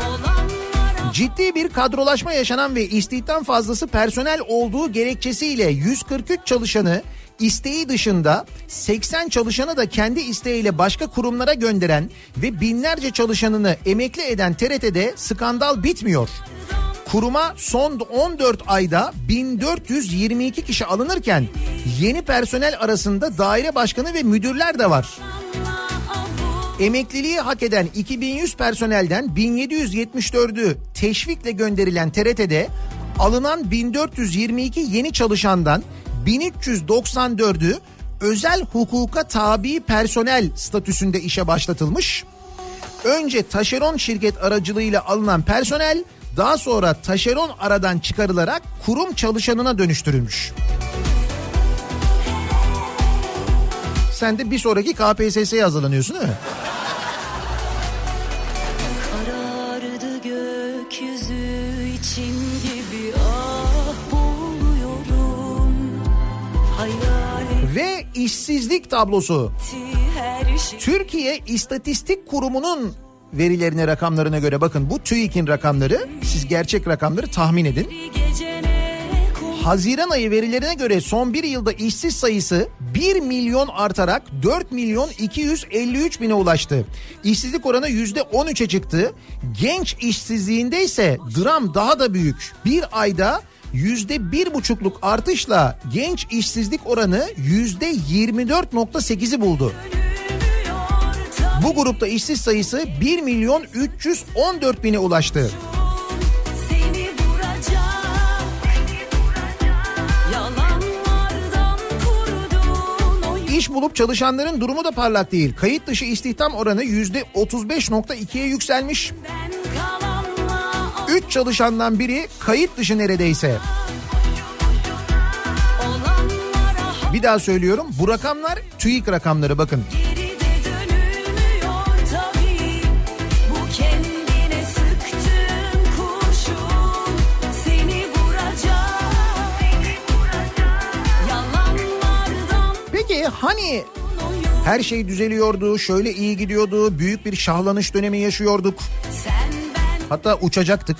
Speaker 4: olanlara
Speaker 3: Ciddi bir kadrolaşma yaşanan ve istihdam fazlası personel olduğu gerekçesiyle 143 çalışanı isteği dışında 80 çalışanı da kendi isteğiyle başka kurumlara gönderen ve binlerce çalışanını emekli eden TRT'de skandal bitmiyor. Kuruma son 14 ayda 1422 kişi alınırken yeni personel arasında daire başkanı ve müdürler de var. Emekliliği hak eden 2100 personelden 1774'ü teşvikle gönderilen TRT'de alınan 1422 yeni çalışandan 1394'ü özel hukuka tabi personel statüsünde işe başlatılmış. Önce taşeron şirket aracılığıyla alınan personel daha sonra taşeron aradan çıkarılarak kurum çalışanına dönüştürülmüş. Sen de bir sonraki KPSS'ye hazırlanıyorsun değil mi? İşsizlik tablosu. Türkiye İstatistik Kurumu'nun verilerine rakamlarına göre bakın bu TÜİK'in rakamları siz gerçek rakamları tahmin edin. Haziran ayı verilerine göre son bir yılda işsiz sayısı 1 milyon artarak 4 milyon 253 bine ulaştı. İşsizlik oranı %13'e çıktı. Genç işsizliğinde ise dram daha da büyük. Bir ayda yüzde bir buçukluk artışla genç işsizlik oranı yüzde 24.8'i buldu. Bu grupta işsiz sayısı 1 milyon 314 bine ulaştı. İş bulup çalışanların durumu da parlak değil. Kayıt dışı istihdam oranı yüzde 35.2'ye yükselmiş.
Speaker 4: kalanla
Speaker 3: 3 çalışandan biri kayıt dışı neredeyse. Bir daha söylüyorum bu rakamlar TÜİK rakamları bakın. Peki hani her şey düzeliyordu, şöyle iyi gidiyordu, büyük bir şahlanış dönemi yaşıyorduk. Hatta uçacaktık.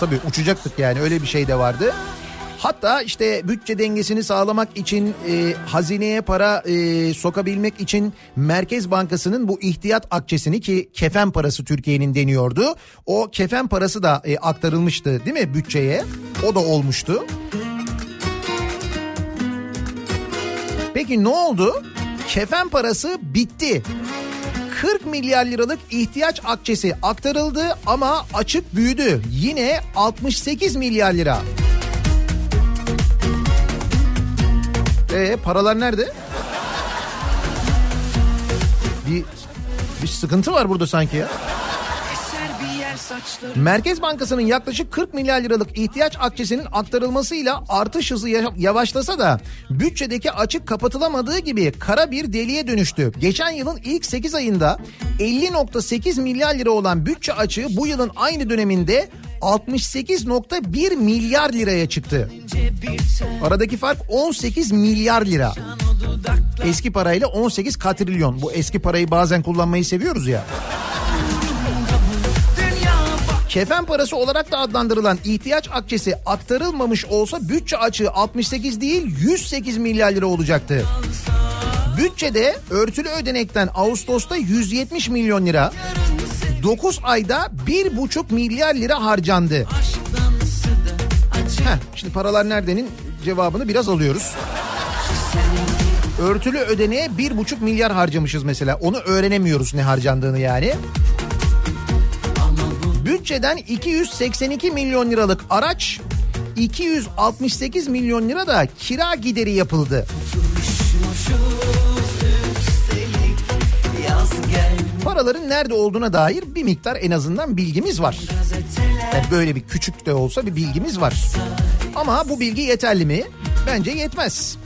Speaker 3: Tabii uçacaktık yani öyle bir şey de vardı. Hatta işte bütçe dengesini sağlamak için e, hazineye para e, sokabilmek için Merkez Bankası'nın bu ihtiyat akçesini ki kefen parası Türkiye'nin deniyordu. O kefen parası da e, aktarılmıştı değil mi bütçeye? O da olmuştu. Peki ne oldu? Kefen parası bitti. 40 milyar liralık ihtiyaç akçesi aktarıldı ama açık büyüdü. Yine 68 milyar lira. Ee paralar nerede? Bir bir sıkıntı var burada sanki ya. Merkez Bankası'nın yaklaşık 40 milyar liralık ihtiyaç akçesinin aktarılmasıyla artış hızı ya- yavaşlasa da bütçedeki açık kapatılamadığı gibi kara bir deliğe dönüştü. Geçen yılın ilk 8 ayında 50.8 milyar lira olan bütçe açığı bu yılın aynı döneminde 68.1 milyar liraya çıktı. Aradaki fark 18 milyar lira. Eski parayla 18 katrilyon. Bu eski parayı bazen kullanmayı seviyoruz ya. Kefen parası olarak da adlandırılan ihtiyaç akçesi aktarılmamış olsa bütçe açığı 68 değil 108 milyar lira olacaktı. Bütçede örtülü ödenekten Ağustos'ta 170 milyon lira, 9 ayda 1,5 milyar lira harcandı. Heh, şimdi paralar neredenin cevabını biraz alıyoruz. Örtülü ödeneğe 1,5 milyar harcamışız mesela. Onu öğrenemiyoruz ne harcandığını yani. Bütçeden 282 milyon liralık araç 268 milyon lira da kira gideri yapıldı. Paraların nerede olduğuna dair bir miktar en azından bilgimiz var. Yani böyle bir küçük de olsa bir bilgimiz var. Ama bu bilgi yeterli mi? Bence yetmez.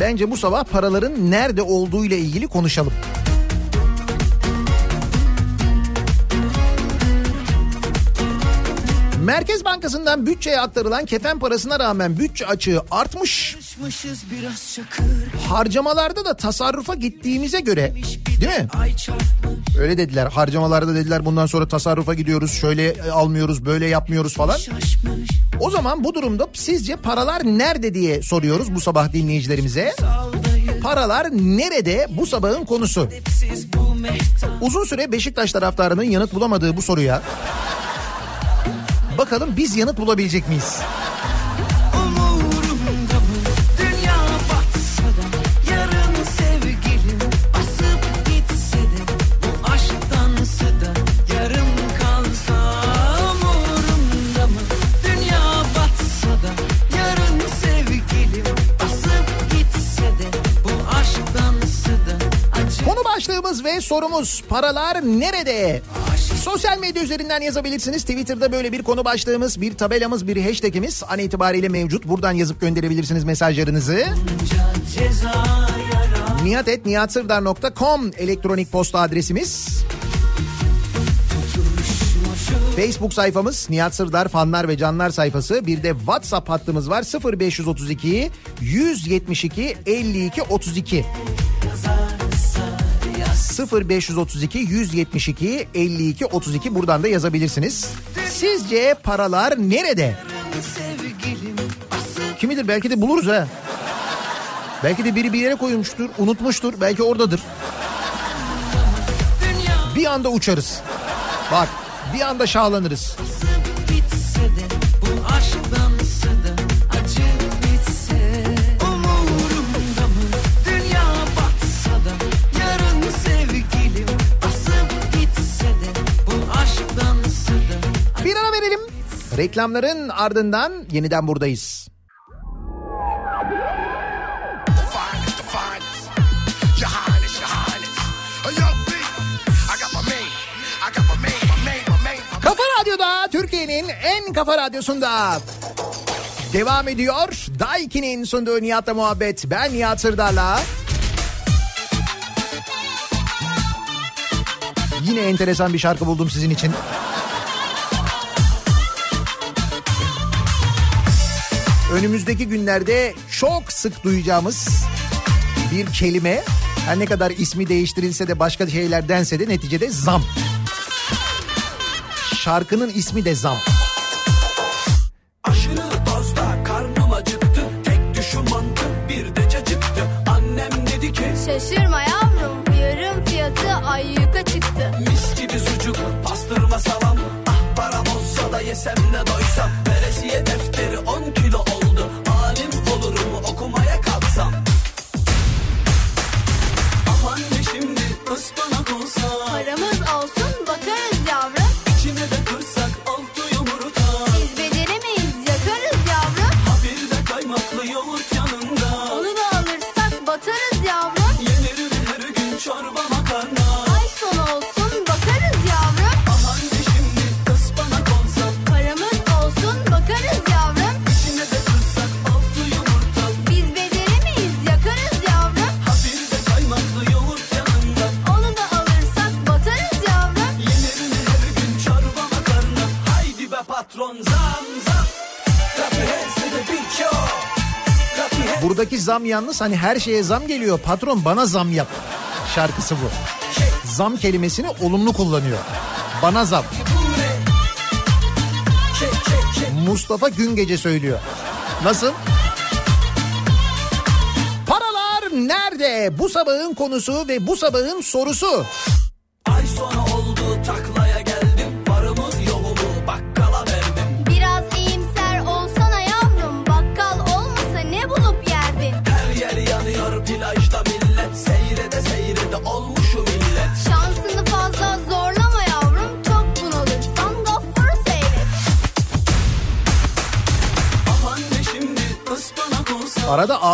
Speaker 3: Bence bu sabah paraların nerede olduğu ile ilgili konuşalım. Merkez Bankası'ndan bütçeye aktarılan kefen parasına rağmen bütçe açığı artmış. Harcamalarda da tasarrufa gittiğimize göre değil mi? Öyle dediler harcamalarda dediler bundan sonra tasarrufa gidiyoruz şöyle e, almıyoruz böyle yapmıyoruz falan. O zaman bu durumda sizce paralar nerede diye soruyoruz bu sabah dinleyicilerimize. Paralar nerede bu sabahın konusu. Uzun süre Beşiktaş taraftarının yanıt bulamadığı bu soruya bakalım biz yanıt bulabilecek miyiz? Başlığımız ve sorumuz paralar nerede? Sosyal medya üzerinden yazabilirsiniz. Twitter'da böyle bir konu başlığımız, bir tabelamız, bir hashtagimiz an itibariyle mevcut. Buradan yazıp gönderebilirsiniz mesajlarınızı. niyatetniyatsırdar.com elektronik posta adresimiz. Facebook sayfamız Nihat Sırdar fanlar ve canlar sayfası. Bir de WhatsApp hattımız var 0532 172 52 32. 0532 172 52 32 buradan da yazabilirsiniz. Sizce paralar nerede? Kimidir belki de buluruz ha. Belki de biri bir yere koymuştur, unutmuştur. Belki oradadır. Bir anda uçarız. Bak bir anda şahlanırız.
Speaker 8: Main, my main, my
Speaker 3: Kafa Radyo'da Türkiye'nin en kafa radyosunda devam ediyor. Daiki'nin sunduğu Nihat'la muhabbet. Ben Nihat Sırdar'la. Yine enteresan bir şarkı buldum sizin için. Önümüzdeki günlerde çok sık duyacağımız bir kelime. Her ne kadar ismi değiştirilse de başka şeyler dense de neticede zam. Şarkının ismi de zam.
Speaker 9: Aşırı dozda karnım acıktı Tek düşüm mantı bir de cacıktı Annem dedi ki
Speaker 10: Şaşırma yavrum bu yarım fiyatı ayyuka çıktı.
Speaker 9: mis gibi sucuk Pastırma salam Ah param olsa da yesem ne doysam zam
Speaker 3: yalnız hani her şeye zam geliyor. Patron bana zam yap. Şarkısı bu. Zam kelimesini olumlu kullanıyor. Bana zam. Mustafa Güngece söylüyor. Nasıl? Paralar nerede? Bu sabahın konusu ve bu sabahın sorusu.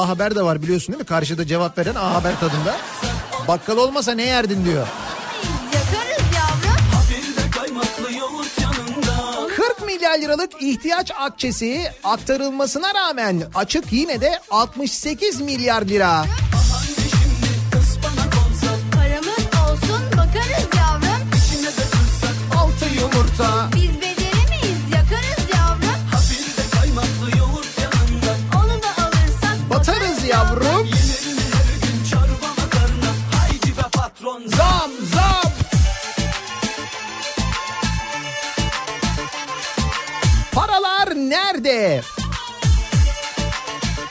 Speaker 3: A Haber de var biliyorsun değil mi? Karşıda cevap veren A Haber tadında. Bakkal olmasa ne yerdin diyor.
Speaker 10: Yakarız yavrum.
Speaker 9: Ha bir de kaymaklı yoğurt yanında
Speaker 3: 40 milyar liralık ihtiyaç akçesi aktarılmasına rağmen açık yine de 68 milyar lira.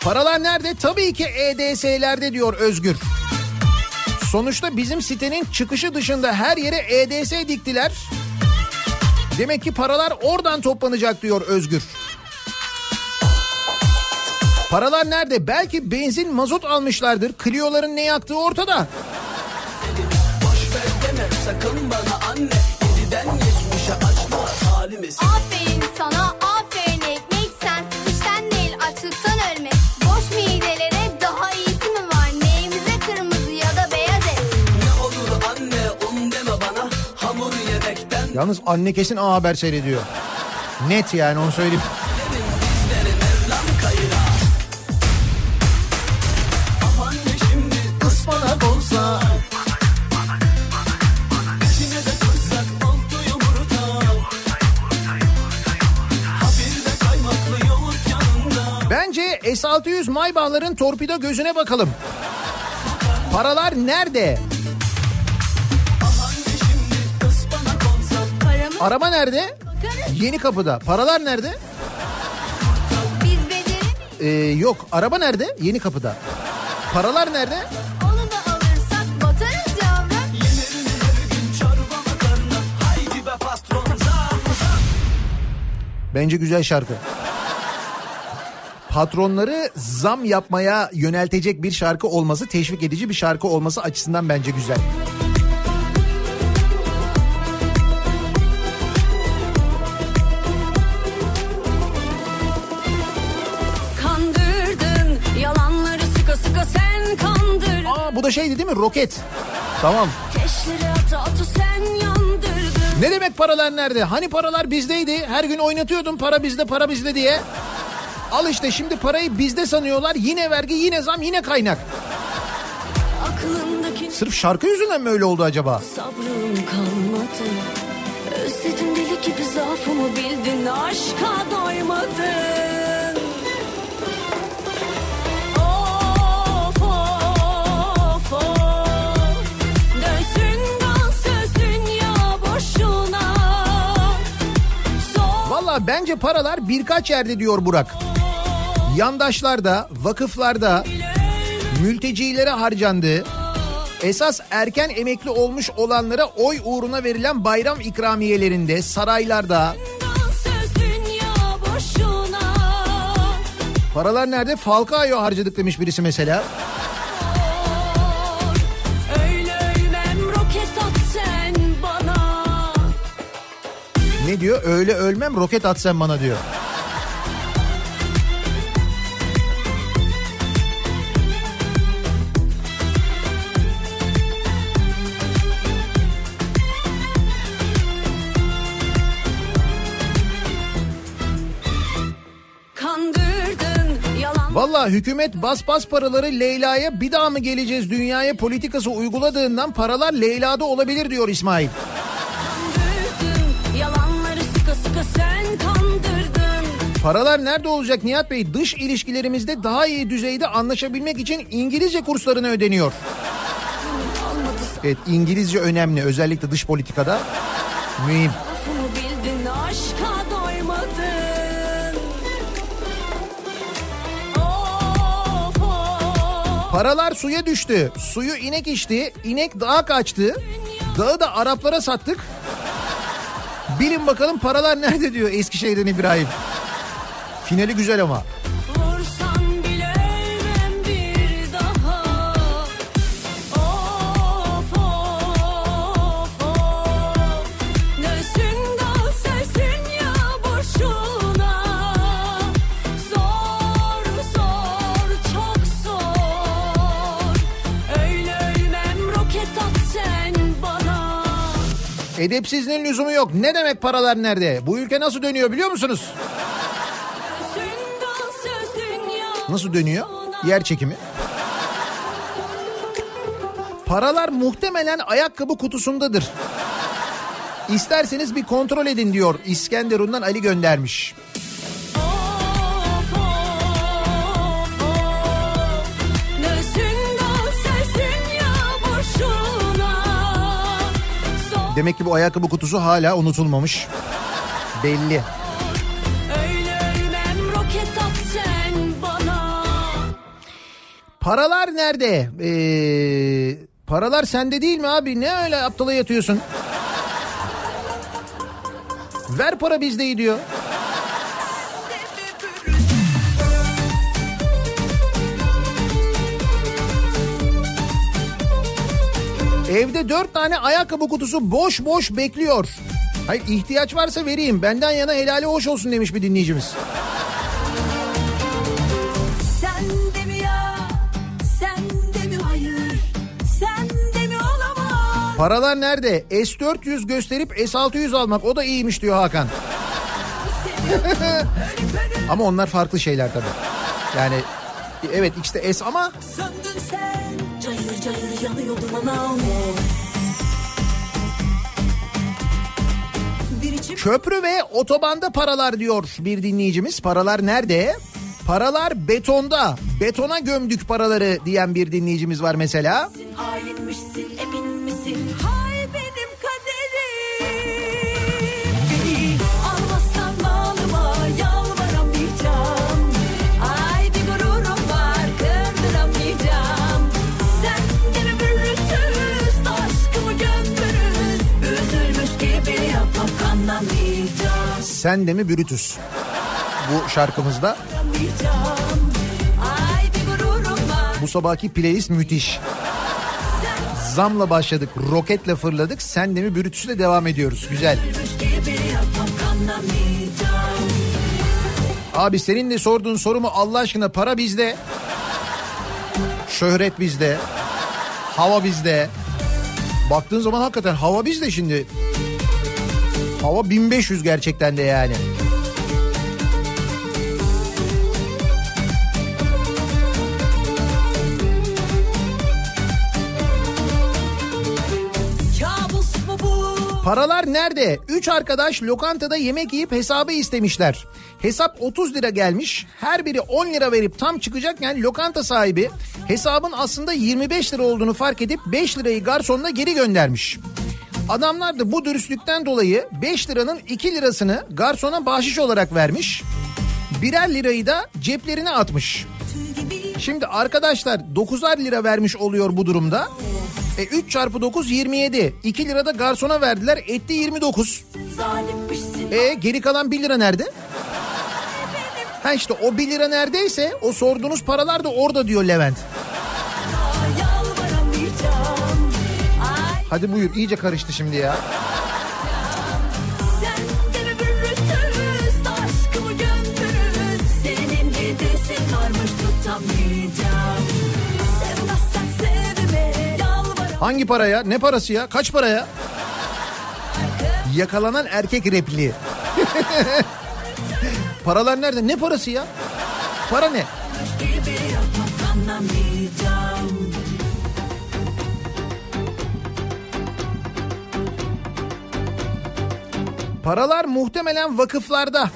Speaker 3: Paralar nerede? Tabii ki EDS'lerde diyor Özgür. Sonuçta bizim sitenin çıkışı dışında her yere EDS diktiler. Demek ki paralar oradan toplanacak diyor Özgür. Paralar nerede? Belki benzin mazot almışlardır. Clio'ların ne yaktığı ortada.
Speaker 9: Boş ver deme sakın bana anne Yediden yetmişe açma halimiz
Speaker 3: Yalnız anne kesin A Haber seyrediyor. Net yani onu söyleyeyim. Bence S-600 Maybach'ların torpido gözüne bakalım. Paralar nerede? Araba nerede? Yeni kapıda. Paralar nerede? Ee, yok. Araba nerede? Yeni kapıda. Paralar nerede? Bence güzel şarkı. Patronları zam yapmaya yöneltecek bir şarkı olması, teşvik edici bir şarkı olması açısından bence güzel. Da şeydi değil mi? Roket. Tamam. Ne demek paralar nerede? Hani paralar bizdeydi. Her gün oynatıyordum para bizde para bizde diye. Al işte şimdi parayı bizde sanıyorlar. Yine vergi yine zam yine kaynak.
Speaker 4: Aklındaki
Speaker 3: Sırf şarkı yüzünden mi öyle oldu acaba?
Speaker 4: sabrım kalmadı. Özledim deli gibi zaafımı bildin aşka doymadın.
Speaker 3: Bence paralar birkaç yerde diyor Burak. Yandaşlarda, vakıflarda, mültecilere harcandı. Esas erken emekli olmuş olanlara oy uğruna verilen bayram ikramiyelerinde, saraylarda. Paralar nerede? Falcao'ya harcadık demiş birisi mesela. Ne diyor? Öyle ölmem roket at sen bana diyor. Valla hükümet bas bas paraları Leyla'ya bir daha mı geleceğiz dünyaya politikası uyguladığından paralar Leyla'da olabilir diyor İsmail. Paralar nerede olacak Nihat Bey? Dış ilişkilerimizde daha iyi düzeyde anlaşabilmek için İngilizce kurslarına ödeniyor. Evet İngilizce önemli özellikle dış politikada. Mühim. Paralar suya düştü. Suyu inek içti. inek dağa kaçtı. Dağı da Araplara sattık. Bilin bakalım paralar *laughs* nerede diyor Eskişehir'den İbrahim. Finali güzel ama. Edepsizliğin lüzumu yok. Ne demek paralar nerede? Bu ülke nasıl dönüyor biliyor musunuz? Nasıl dönüyor? Yer çekimi. Paralar muhtemelen ayakkabı kutusundadır. İsterseniz bir kontrol edin diyor İskenderun'dan Ali göndermiş. Demek ki bu ayakkabı kutusu hala unutulmamış. Belli. Paralar nerede? Ee, paralar sende değil mi abi? Ne öyle aptala yatıyorsun? Ver para bizde diyor. Evde dört tane ayakkabı kutusu boş boş bekliyor. Hayır ihtiyaç varsa vereyim. Benden yana helali hoş olsun demiş bir dinleyicimiz. Paralar nerede? S400 gösterip S600 almak o da iyiymiş diyor Hakan. *laughs* ama onlar farklı şeyler tabii. Yani evet işte S ama
Speaker 11: Söndün sen. Cayır cayır yanıyordum anam. Bir içim
Speaker 3: köprü ve otobanda paralar diyor bir dinleyicimiz. Paralar nerede? Paralar betonda. Betona gömdük paraları diyen bir dinleyicimiz var mesela.
Speaker 11: hainmişsin emin misin? Hay benim kaderim. Beni almazsan bağlıma yalvaramayacağım. Ay bir gururum var kırdıramayacağım. Aşkımı. Üzülmüş gibi anlamayacağım.
Speaker 3: Sen de mi Brutus? Bu şarkımızda. Bu sabahki playlist müthiş. Zamla başladık, roketle fırladık. Sen de mi Brutus'le devam ediyoruz. Güzel. Abi senin de sorduğun soru mu Allah aşkına para bizde. Şöhret bizde. Hava bizde. Baktığın zaman hakikaten hava bizde şimdi. Hava 1500 gerçekten de yani. Paralar nerede? Üç arkadaş lokantada yemek yiyip hesabı istemişler. Hesap 30 lira gelmiş. Her biri 10 lira verip tam çıkacakken lokanta sahibi hesabın aslında 25 lira olduğunu fark edip 5 lirayı garsonuna geri göndermiş. Adamlar da bu dürüstlükten dolayı 5 liranın 2 lirasını garsona bahşiş olarak vermiş. Birer lirayı da ceplerine atmış. Şimdi arkadaşlar 9'ar lira vermiş oluyor bu durumda. E 3 çarpı 9 27. 2 lira da garsona verdiler. Etti 29.
Speaker 11: Zalimmişsin.
Speaker 3: E geri kalan 1 lira nerede? Ha işte o 1 lira neredeyse o sorduğunuz paralar da orada diyor Levent. Hadi buyur iyice karıştı şimdi ya. Hangi para ya? Ne parası ya? Kaç para ya? Yakalanan erkek repliği. *laughs* Paralar nerede? Ne parası ya? Para ne? Paralar muhtemelen vakıflarda.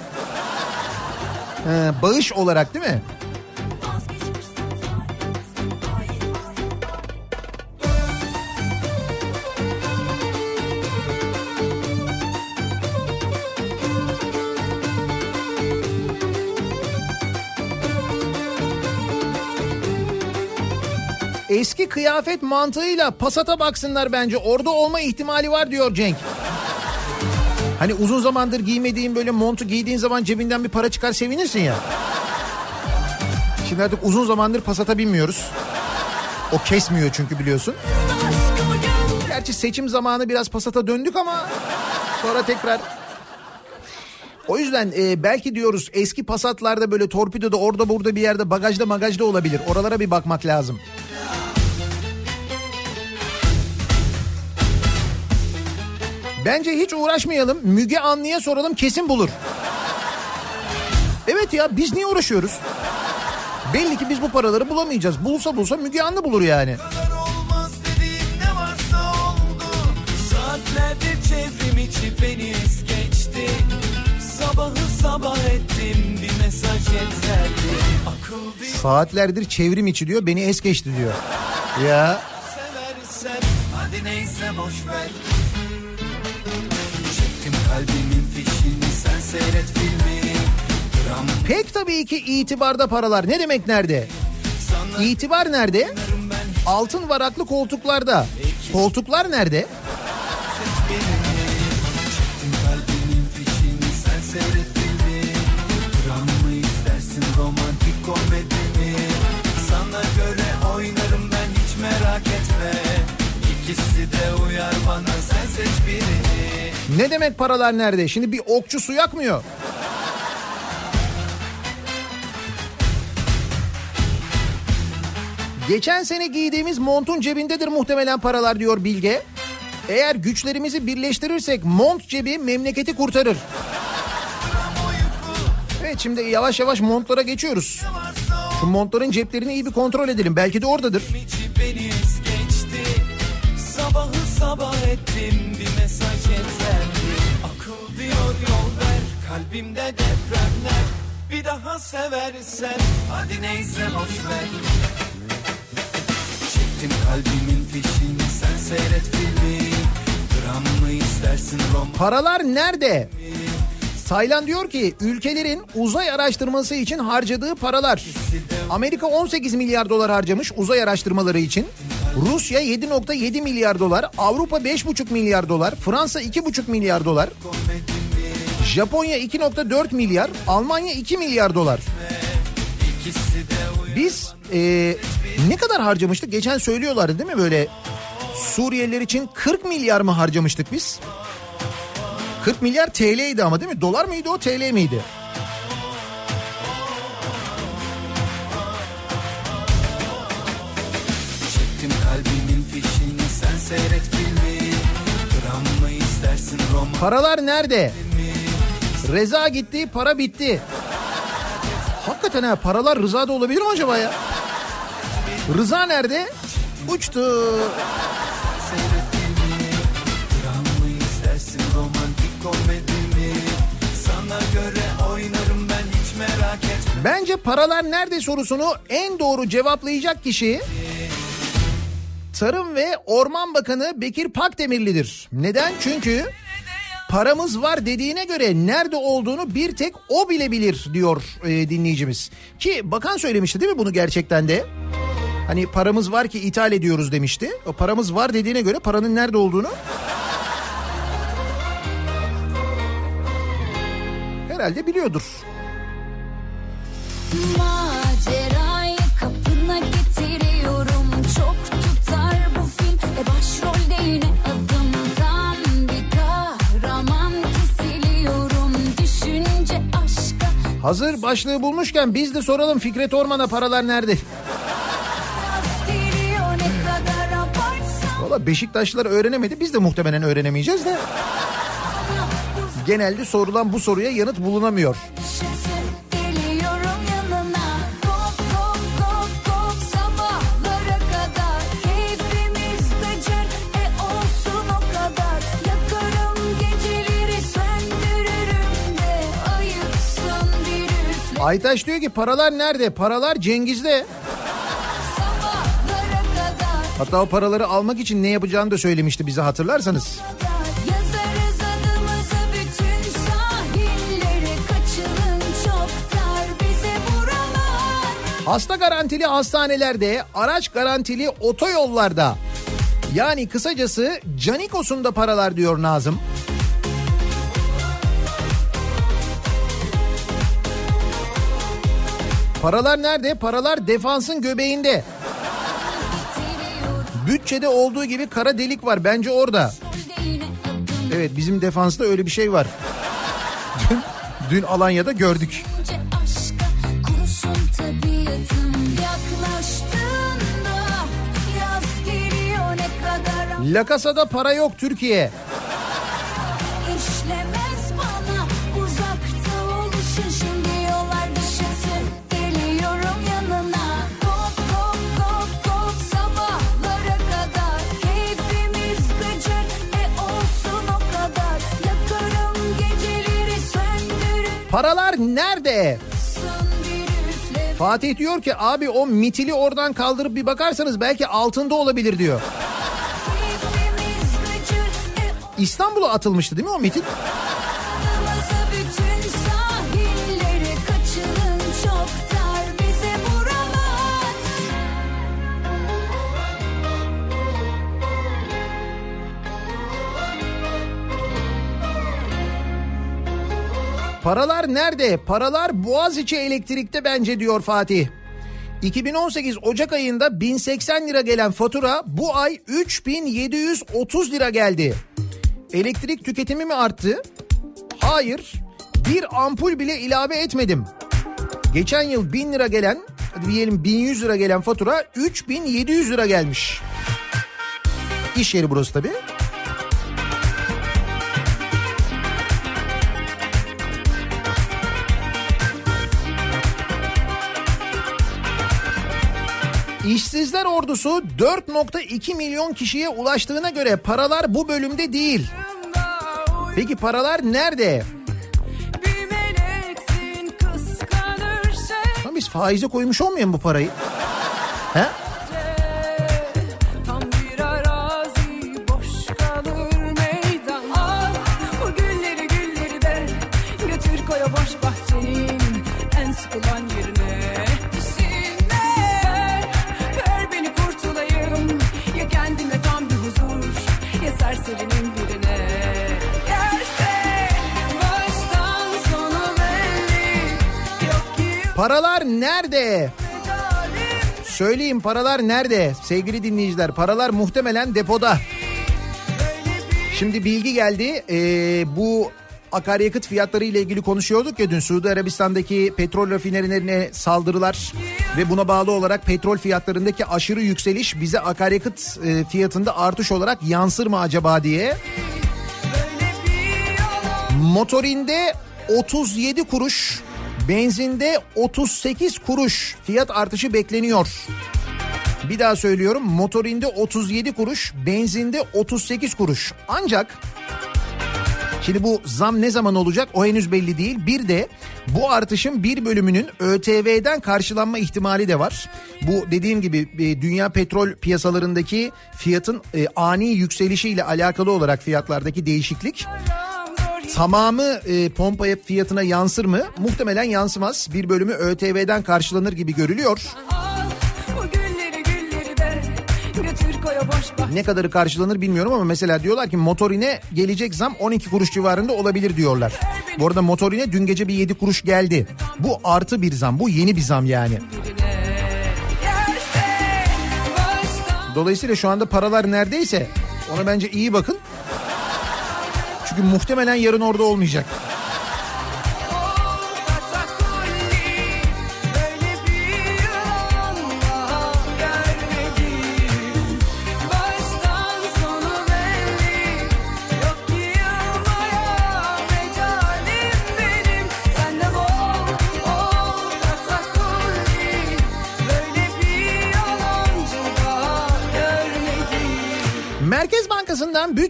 Speaker 3: He, bağış olarak değil mi? Eski kıyafet mantığıyla pasata baksınlar bence. Orada olma ihtimali var diyor Cenk. Hani uzun zamandır giymediğin böyle montu giydiğin zaman cebinden bir para çıkar sevinirsin ya. Şimdi artık uzun zamandır pasata binmiyoruz. O kesmiyor çünkü biliyorsun. Gerçi seçim zamanı biraz pasata döndük ama sonra tekrar o yüzden e, belki diyoruz eski pasatlarda böyle torpidoda orada burada bir yerde bagajda magajda olabilir. Oralara bir bakmak lazım. Bence hiç uğraşmayalım. Müge Anlı'ya soralım kesin bulur. Evet ya biz niye uğraşıyoruz? Belli ki biz bu paraları bulamayacağız. Bulsa bulsa Müge Anlı bulur yani.
Speaker 12: Saatlerdir çevrim içi
Speaker 3: diyor beni es geçti diyor. Ya
Speaker 12: seversen hadi neyse boş ver seyret filmi Gram
Speaker 3: pek tabii ki itibarda paralar ne demek nerede? İtibar nerede? Altın varaklı koltuklarda. Koltuklar nerede?
Speaker 12: Dram merak etme İkisi de uyar bana sen seç birini
Speaker 3: Ne demek paralar nerede? Şimdi bir okçu su yakmıyor. Geçen sene giydiğimiz montun cebindedir muhtemelen paralar diyor Bilge. Eğer güçlerimizi birleştirirsek mont cebi memleketi kurtarır. Evet şimdi yavaş yavaş montlara geçiyoruz. Şu montların ceplerini iyi bir kontrol edelim. Belki de oradadır.
Speaker 12: Kalbimde depremler Bir daha seversen hadi neyse boş ver Çektim kalbimin fişini sen seyret filmi Dram mı istersin roman
Speaker 3: Paralar nerede? Taylan diyor ki ülkelerin uzay araştırması için harcadığı paralar. Amerika 18 milyar dolar harcamış uzay araştırmaları için. Rusya 7.7 milyar dolar, Avrupa 5.5 milyar dolar, Fransa 2.5 milyar dolar. Japonya 2.4 milyar, Almanya 2 milyar dolar. Biz e, ne kadar harcamıştık? Geçen söylüyorlardı değil mi böyle Suriyeliler için 40 milyar mı harcamıştık biz? 40 milyar TL'ydi ama değil mi? Dolar mıydı o TL miydi?
Speaker 12: Çektim kalbimin fişini sen seyret filmi
Speaker 3: Paralar nerede? Reza gitti, para bitti. Hakikaten ha paralar Rıza'da olabilir mi acaba ya? Rıza nerede? Uçtu. Bence paralar nerede sorusunu en doğru cevaplayacak kişi Tarım ve Orman Bakanı Bekir Pakdemirli'dir. Neden? Çünkü paramız var dediğine göre nerede olduğunu bir tek o bile bilir diyor e, dinleyicimiz. Ki bakan söylemişti değil mi bunu gerçekten de? Hani paramız var ki ithal ediyoruz demişti. O paramız var dediğine göre paranın nerede olduğunu herhalde biliyordur.
Speaker 2: Macerayı
Speaker 3: Hazır başlığı bulmuşken biz de soralım Fikret Orman'a paralar nerede? Valla Beşiktaşlılar öğrenemedi biz de muhtemelen öğrenemeyeceğiz de. Genelde sorulan bu soruya yanıt bulunamıyor.
Speaker 2: Düşünsün
Speaker 3: Aytaş diyor ki paralar nerede? Paralar Cengiz'de. Hatta o paraları almak için ne yapacağını da söylemişti bize hatırlarsanız. Hasta garantili hastanelerde, araç garantili otoyollarda. Yani kısacası Canikos'un da paralar diyor Nazım. Paralar nerede? Paralar defansın göbeğinde. Bütçede olduğu gibi kara delik var bence orada. Evet bizim defansta öyle bir şey var. Dün, dün Alanya'da gördük.
Speaker 2: Önce aşka kurusun tabiatım yaklaştığında yaz geliyor ne kadar
Speaker 3: La Casa'da para yok Türkiye. Paralar nerede? Fatih diyor ki abi o mitili oradan kaldırıp bir bakarsanız belki altında olabilir diyor. İstanbul'a atılmıştı değil mi o mitil? Paralar nerede? Paralar Boğaziçi Elektrik'te bence diyor Fatih. 2018 Ocak ayında 1080 lira gelen fatura bu ay 3730 lira geldi. Elektrik tüketimi mi arttı? Hayır. Bir ampul bile ilave etmedim. Geçen yıl 1000 lira gelen, hadi diyelim 1100 lira gelen fatura 3700 lira gelmiş. İş yeri burası tabii. İşsizler ordusu 4.2 milyon kişiye ulaştığına göre paralar bu bölümde değil. Peki paralar nerede?
Speaker 4: Şey
Speaker 3: Ama biz faize koymuş olmayalım bu parayı. He? Paralar nerede? Söyleyeyim paralar nerede? Sevgili dinleyiciler paralar muhtemelen depoda. Şimdi bilgi geldi. Ee, bu akaryakıt fiyatları ile ilgili konuşuyorduk ya dün Suudi Arabistan'daki petrol rafinerilerine saldırılar ve buna bağlı olarak petrol fiyatlarındaki aşırı yükseliş bize akaryakıt e, fiyatında artış olarak yansır mı acaba diye. Motorinde 37 kuruş, benzinde 38 kuruş fiyat artışı bekleniyor. Bir daha söylüyorum motorinde 37 kuruş, benzinde 38 kuruş. Ancak Şimdi bu zam ne zaman olacak o henüz belli değil. Bir de bu artışın bir bölümünün ÖTV'den karşılanma ihtimali de var. Bu dediğim gibi e, dünya petrol piyasalarındaki fiyatın e, ani yükselişiyle alakalı olarak fiyatlardaki değişiklik tamamı e, pompa fiyatına yansır mı? Muhtemelen yansımaz. Bir bölümü ÖTV'den karşılanır gibi görülüyor. Ne kadarı karşılanır bilmiyorum ama mesela diyorlar ki motorine gelecek zam 12 kuruş civarında olabilir diyorlar. Bu arada motorine dün gece bir 7 kuruş geldi. Bu artı bir zam bu yeni bir zam yani. Dolayısıyla şu anda paralar neredeyse ona bence iyi bakın. Çünkü muhtemelen yarın orada olmayacak.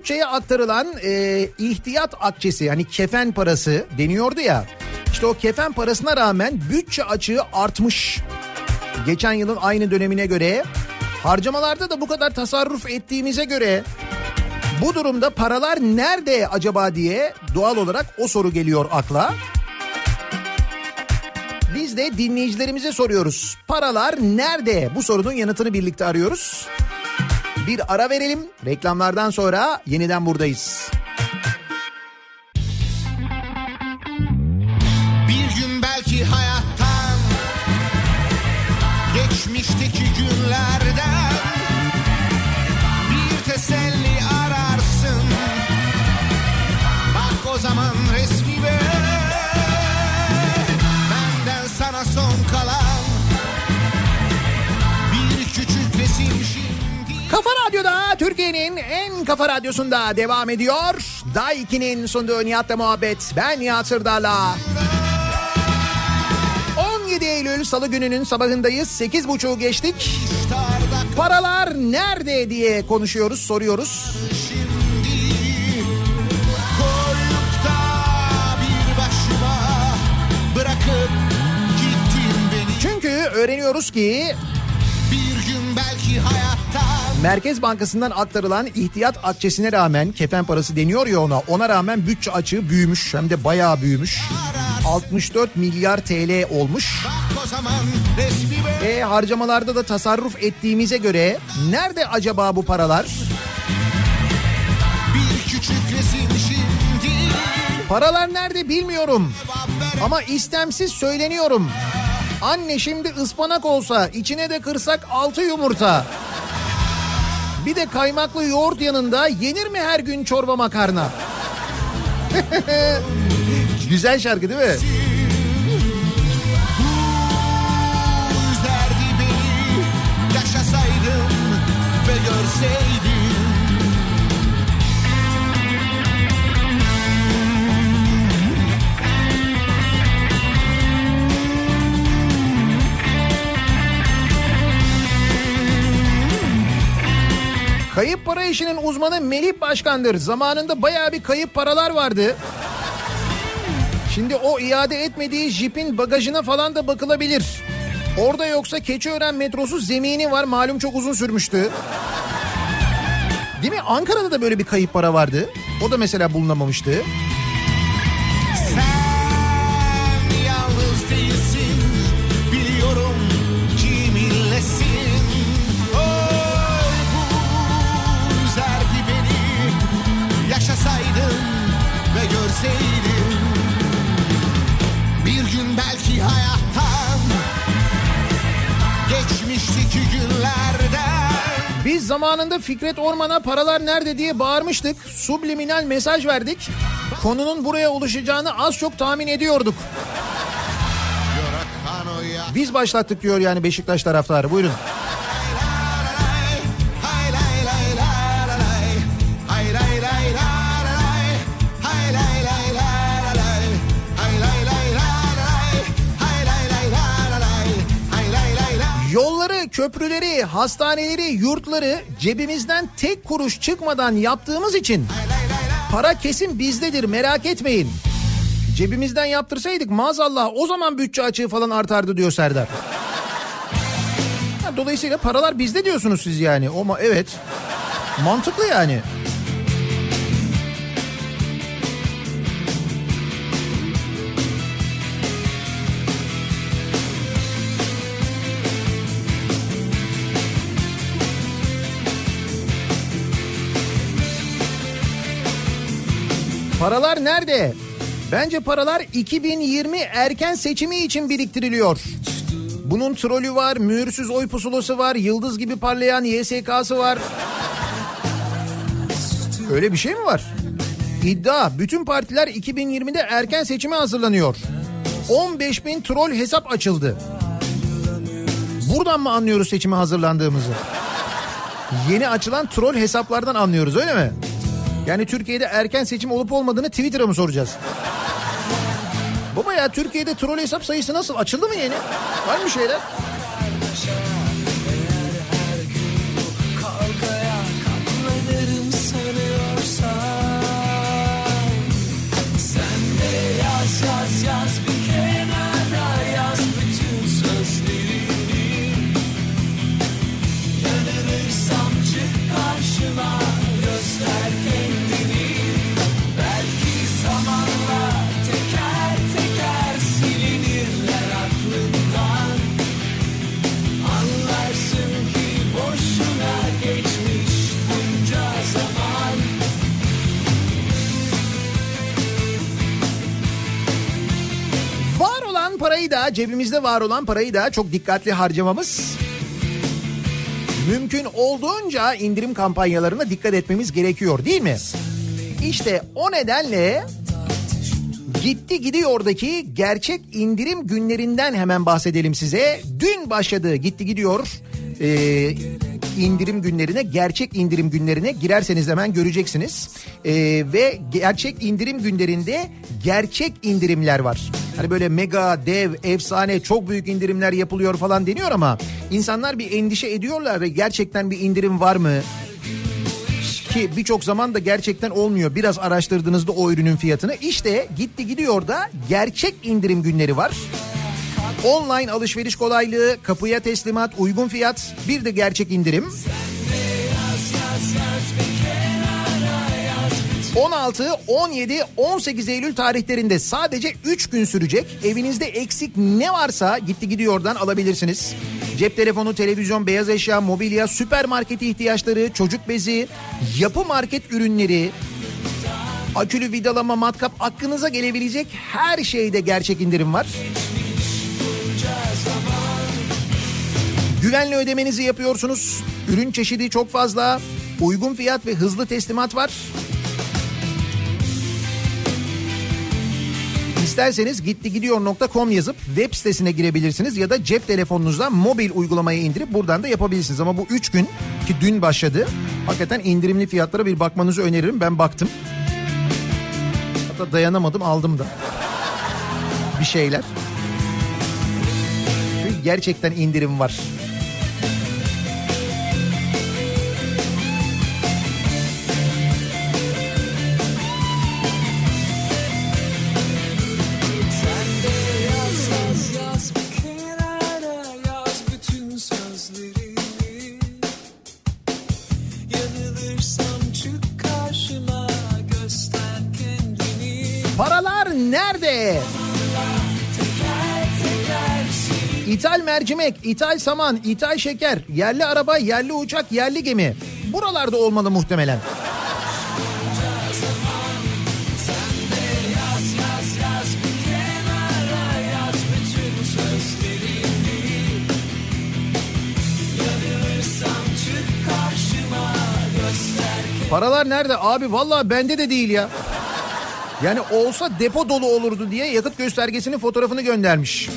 Speaker 3: Bütçeye aktarılan e, ihtiyat akçesi yani kefen parası deniyordu ya. İşte o kefen parasına rağmen bütçe açığı artmış. Geçen yılın aynı dönemine göre harcamalarda da bu kadar tasarruf ettiğimize göre bu durumda paralar nerede acaba diye doğal olarak o soru geliyor akla. Biz de dinleyicilerimize soruyoruz. Paralar nerede? Bu sorunun yanıtını birlikte arıyoruz. Bir ara verelim. Reklamlardan sonra yeniden buradayız. Türkiye'nin en kafa radyosunda devam ediyor. Daiki'nin sunduğu Nihat'la muhabbet. Ben Nihat Sırdar'la. 17 Eylül Salı gününün sabahındayız. 8.30'u geçtik. Paralar nerede diye konuşuyoruz, soruyoruz. Çünkü öğreniyoruz ki
Speaker 8: Bir gün belki hayattan
Speaker 3: Merkez Bankası'ndan aktarılan ihtiyat akçesine rağmen kefen parası deniyor ya ona ona rağmen bütçe açığı büyümüş hem de bayağı büyümüş. 64 milyar TL olmuş. E harcamalarda da tasarruf ettiğimize göre nerede acaba bu paralar?
Speaker 8: Bir küçük resim şimdi
Speaker 3: Paralar nerede bilmiyorum. Ama istemsiz söyleniyorum. Anne şimdi ıspanak olsa içine de kırsak altı yumurta. Bir de kaymaklı yoğurt yanında yenir mi her gün çorba makarna? *laughs* Güzel şarkı değil mi?
Speaker 1: Yaşasaydım ve görseydim
Speaker 3: işinin uzmanı Melih Başkan'dır. Zamanında bayağı bir kayıp paralar vardı. Şimdi o iade etmediği jipin bagajına falan da bakılabilir. Orada yoksa Keçiören metrosu zemini var malum çok uzun sürmüştü. Değil mi? Ankara'da da böyle bir kayıp para vardı. O da mesela bulunamamıştı. Biz zamanında Fikret Orman'a paralar nerede diye bağırmıştık. Subliminal mesaj verdik. Konunun buraya ulaşacağını az çok tahmin ediyorduk. Biz başlattık diyor yani Beşiktaş taraftarı. Buyurun. Köprüleri, hastaneleri, yurtları cebimizden tek kuruş çıkmadan yaptığımız için para kesin bizdedir merak etmeyin. Cebimizden yaptırsaydık maazallah o zaman bütçe açığı falan artardı diyor Serdar. Dolayısıyla paralar bizde diyorsunuz siz yani. O ma- evet. Mantıklı yani. Paralar nerede? Bence paralar 2020 erken seçimi için biriktiriliyor. Bunun trolü var, mühürsüz oy pusulası var, yıldız gibi parlayan YSK'sı var. Öyle bir şey mi var? İddia bütün partiler 2020'de erken seçime hazırlanıyor. 15 bin troll hesap açıldı. Buradan mı anlıyoruz seçime hazırlandığımızı? Yeni açılan troll hesaplardan anlıyoruz öyle mi? Yani Türkiye'de erken seçim olup olmadığını Twitter'a mı soracağız? Baba ya Türkiye'de troll hesap sayısı nasıl? Açıldı mı yeni? Var mı şeyler? Parayı da cebimizde var olan parayı da çok dikkatli harcamamız mümkün olduğunca indirim kampanyalarına dikkat etmemiz gerekiyor değil mi? İşte o nedenle gitti gidiyordaki gerçek indirim günlerinden hemen bahsedelim size. Dün başladı gitti gidiyor ee, indirim günlerine gerçek indirim günlerine girerseniz hemen göreceksiniz. Ee, ve gerçek indirim günlerinde gerçek indirimler var. Hani böyle mega, dev, efsane çok büyük indirimler yapılıyor falan deniyor ama insanlar bir endişe ediyorlar ve gerçekten bir indirim var mı? Ki birçok zaman da gerçekten olmuyor. Biraz araştırdığınızda o ürünün fiyatını. İşte gitti gidiyor da gerçek indirim günleri var. Online alışveriş kolaylığı, kapıya teslimat, uygun fiyat, bir de gerçek indirim. 16, 17, 18 Eylül tarihlerinde sadece 3 gün sürecek. Evinizde eksik ne varsa gitti gidiyordan alabilirsiniz. Cep telefonu, televizyon, beyaz eşya, mobilya, süpermarket ihtiyaçları, çocuk bezi, yapı market ürünleri, akülü vidalama, matkap aklınıza gelebilecek her şeyde gerçek indirim var. Güvenli ödemenizi yapıyorsunuz. Ürün çeşidi çok fazla. Uygun fiyat ve hızlı teslimat var. İsterseniz gittigidiyor.com yazıp web sitesine girebilirsiniz ya da cep telefonunuzdan mobil uygulamayı indirip buradan da yapabilirsiniz. Ama bu 3 gün ki dün başladı. Hakikaten indirimli fiyatlara bir bakmanızı öneririm. Ben baktım. Hatta dayanamadım aldım da. Bir şeyler. Çünkü gerçekten indirim var. Nerede? İthal mercimek, ithal saman, ithal şeker, yerli araba, yerli uçak, yerli gemi. Buralarda olmalı muhtemelen. Paralar nerede? Abi vallahi bende de değil ya. Yani olsa depo dolu olurdu diye yakıt göstergesinin fotoğrafını göndermiş.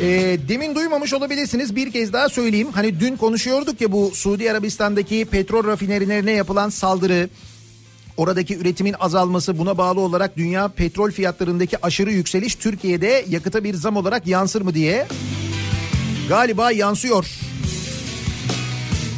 Speaker 3: Ee, demin duymamış olabilirsiniz bir kez daha söyleyeyim. Hani dün konuşuyorduk ya bu Suudi Arabistan'daki petrol rafinerilerine yapılan saldırı, oradaki üretimin azalması buna bağlı olarak dünya petrol fiyatlarındaki aşırı yükseliş Türkiye'de yakıta bir zam olarak yansır mı diye. Galiba yansıyor.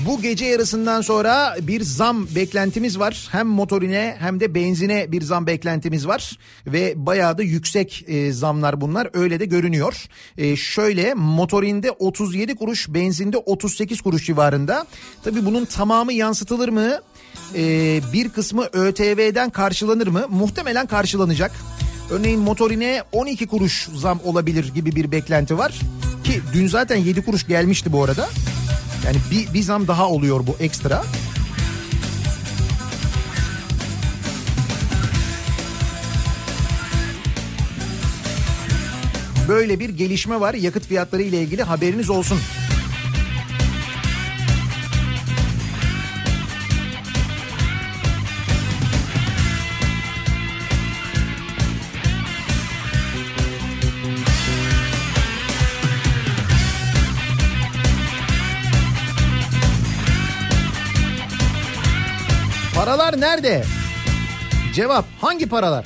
Speaker 3: Bu gece yarısından sonra bir zam beklentimiz var. Hem motorine hem de benzine bir zam beklentimiz var. Ve bayağı da yüksek e, zamlar bunlar öyle de görünüyor. E, şöyle motorinde 37 kuruş benzinde 38 kuruş civarında. Tabii bunun tamamı yansıtılır mı? E, bir kısmı ÖTV'den karşılanır mı? Muhtemelen karşılanacak. Örneğin motorine 12 kuruş zam olabilir gibi bir beklenti var. Ki dün zaten 7 kuruş gelmişti bu arada. Yani bir, bir zam daha oluyor bu ekstra. Böyle bir gelişme var yakıt fiyatları ile ilgili haberiniz olsun. Paralar nerede? Cevap hangi paralar?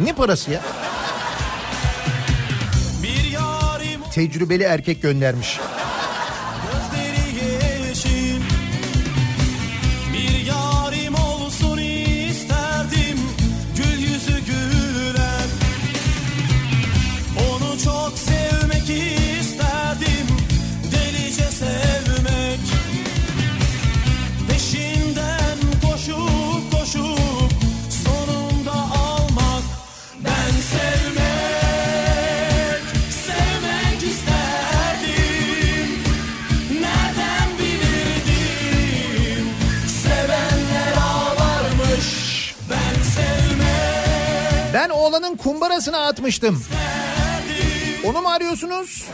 Speaker 3: ne parası ya? Tecrübeli erkek göndermiş. Oğlanın kumbarasına atmıştım. Onu mu arıyorsunuz?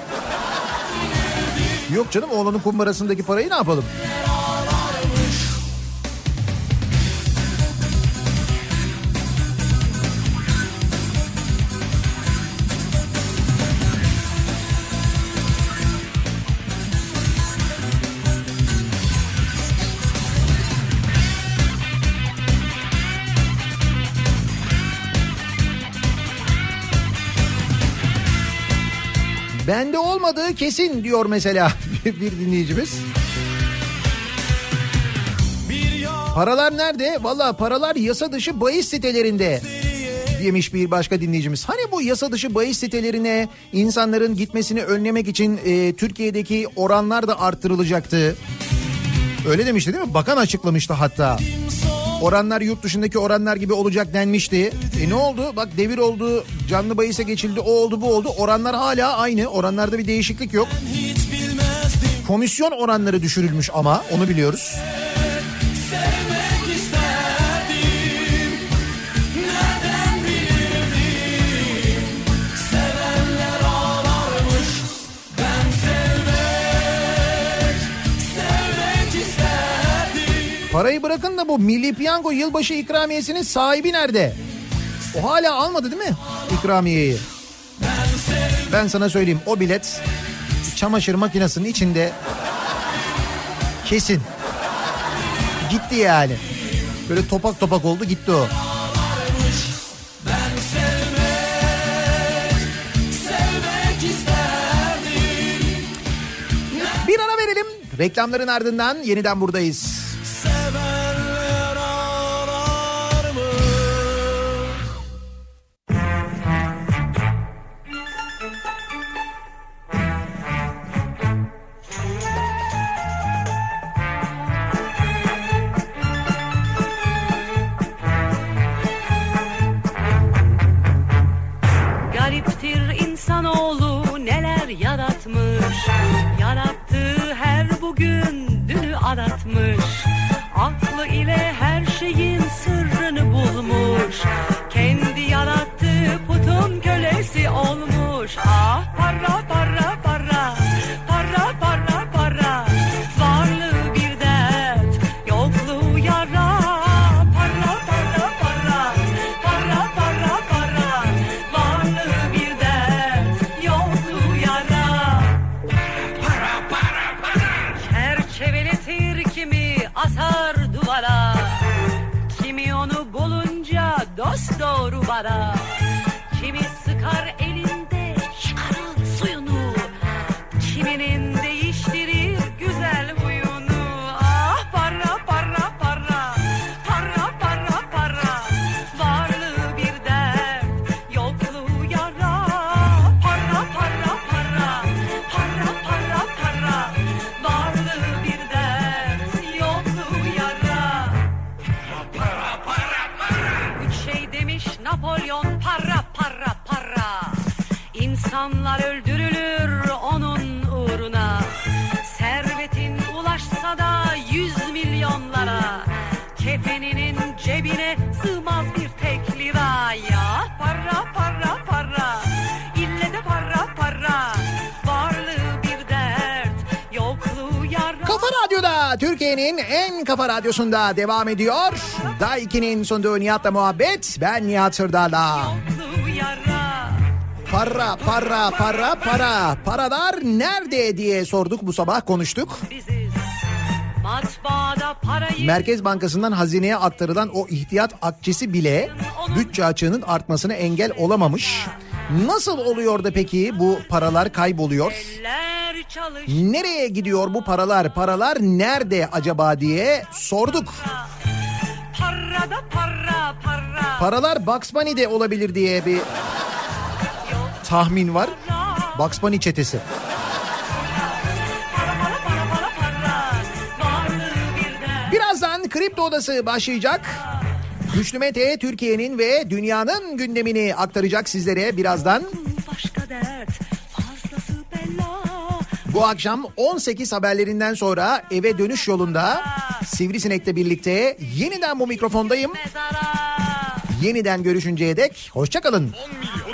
Speaker 3: Yok canım oğlanın kumbarasındaki parayı ne yapalım? Bende olmadığı kesin diyor mesela *laughs* bir dinleyicimiz. Paralar nerede? Valla paralar yasa dışı bahis sitelerinde demiş bir başka dinleyicimiz. Hani bu yasa dışı bahis sitelerine insanların gitmesini önlemek için e, Türkiye'deki oranlar da arttırılacaktı. Öyle demişti değil mi? Bakan açıklamıştı hatta. Oranlar yurt dışındaki oranlar gibi olacak denmişti. E ne oldu? Bak devir oldu, canlı bahise geçildi, o oldu bu oldu. Oranlar hala aynı. Oranlarda bir değişiklik yok. Komisyon oranları düşürülmüş ama onu biliyoruz.
Speaker 11: Parayı bırakın da bu Milli Piyango yılbaşı ikramiyesinin sahibi nerede? O hala almadı değil mi ikramiyeyi? Ben sana söyleyeyim o bilet çamaşır makinesinin içinde kesin. Gitti yani. Böyle topak topak oldu gitti o. Bir ara verelim. Reklamların ardından yeniden buradayız. Türkiye'nin en kafa radyosunda devam ediyor. Daiki'nin sunduğu Nihat'la muhabbet. Ben Nihat Sırdar'la. Para, para, para, para. Paralar nerede diye sorduk bu sabah konuştuk. Merkez Bankası'ndan hazineye aktarılan o ihtiyat akçesi bile bütçe açığının artmasına engel olamamış. Nasıl oluyor da peki bu paralar kayboluyor?
Speaker 13: Eller
Speaker 11: Nereye gidiyor bu paralar? Paralar nerede acaba diye sorduk.
Speaker 13: Para da para para
Speaker 11: Paralar Bugs Bunny'de olabilir diye bir tahmin var. Bugs Bunny çetesi. Birazdan Kripto Odası başlayacak. Güçlü Mete Türkiye'nin ve dünyanın gündemini aktaracak sizlere birazdan.
Speaker 13: Başka dert
Speaker 11: Bu akşam 18 haberlerinden sonra eve dönüş yolunda Sivrisinek'le birlikte yeniden bu mikrofondayım. Yeniden görüşünceye dek hoşçakalın.
Speaker 3: 10 milyon, 30 milyon, 100 milyon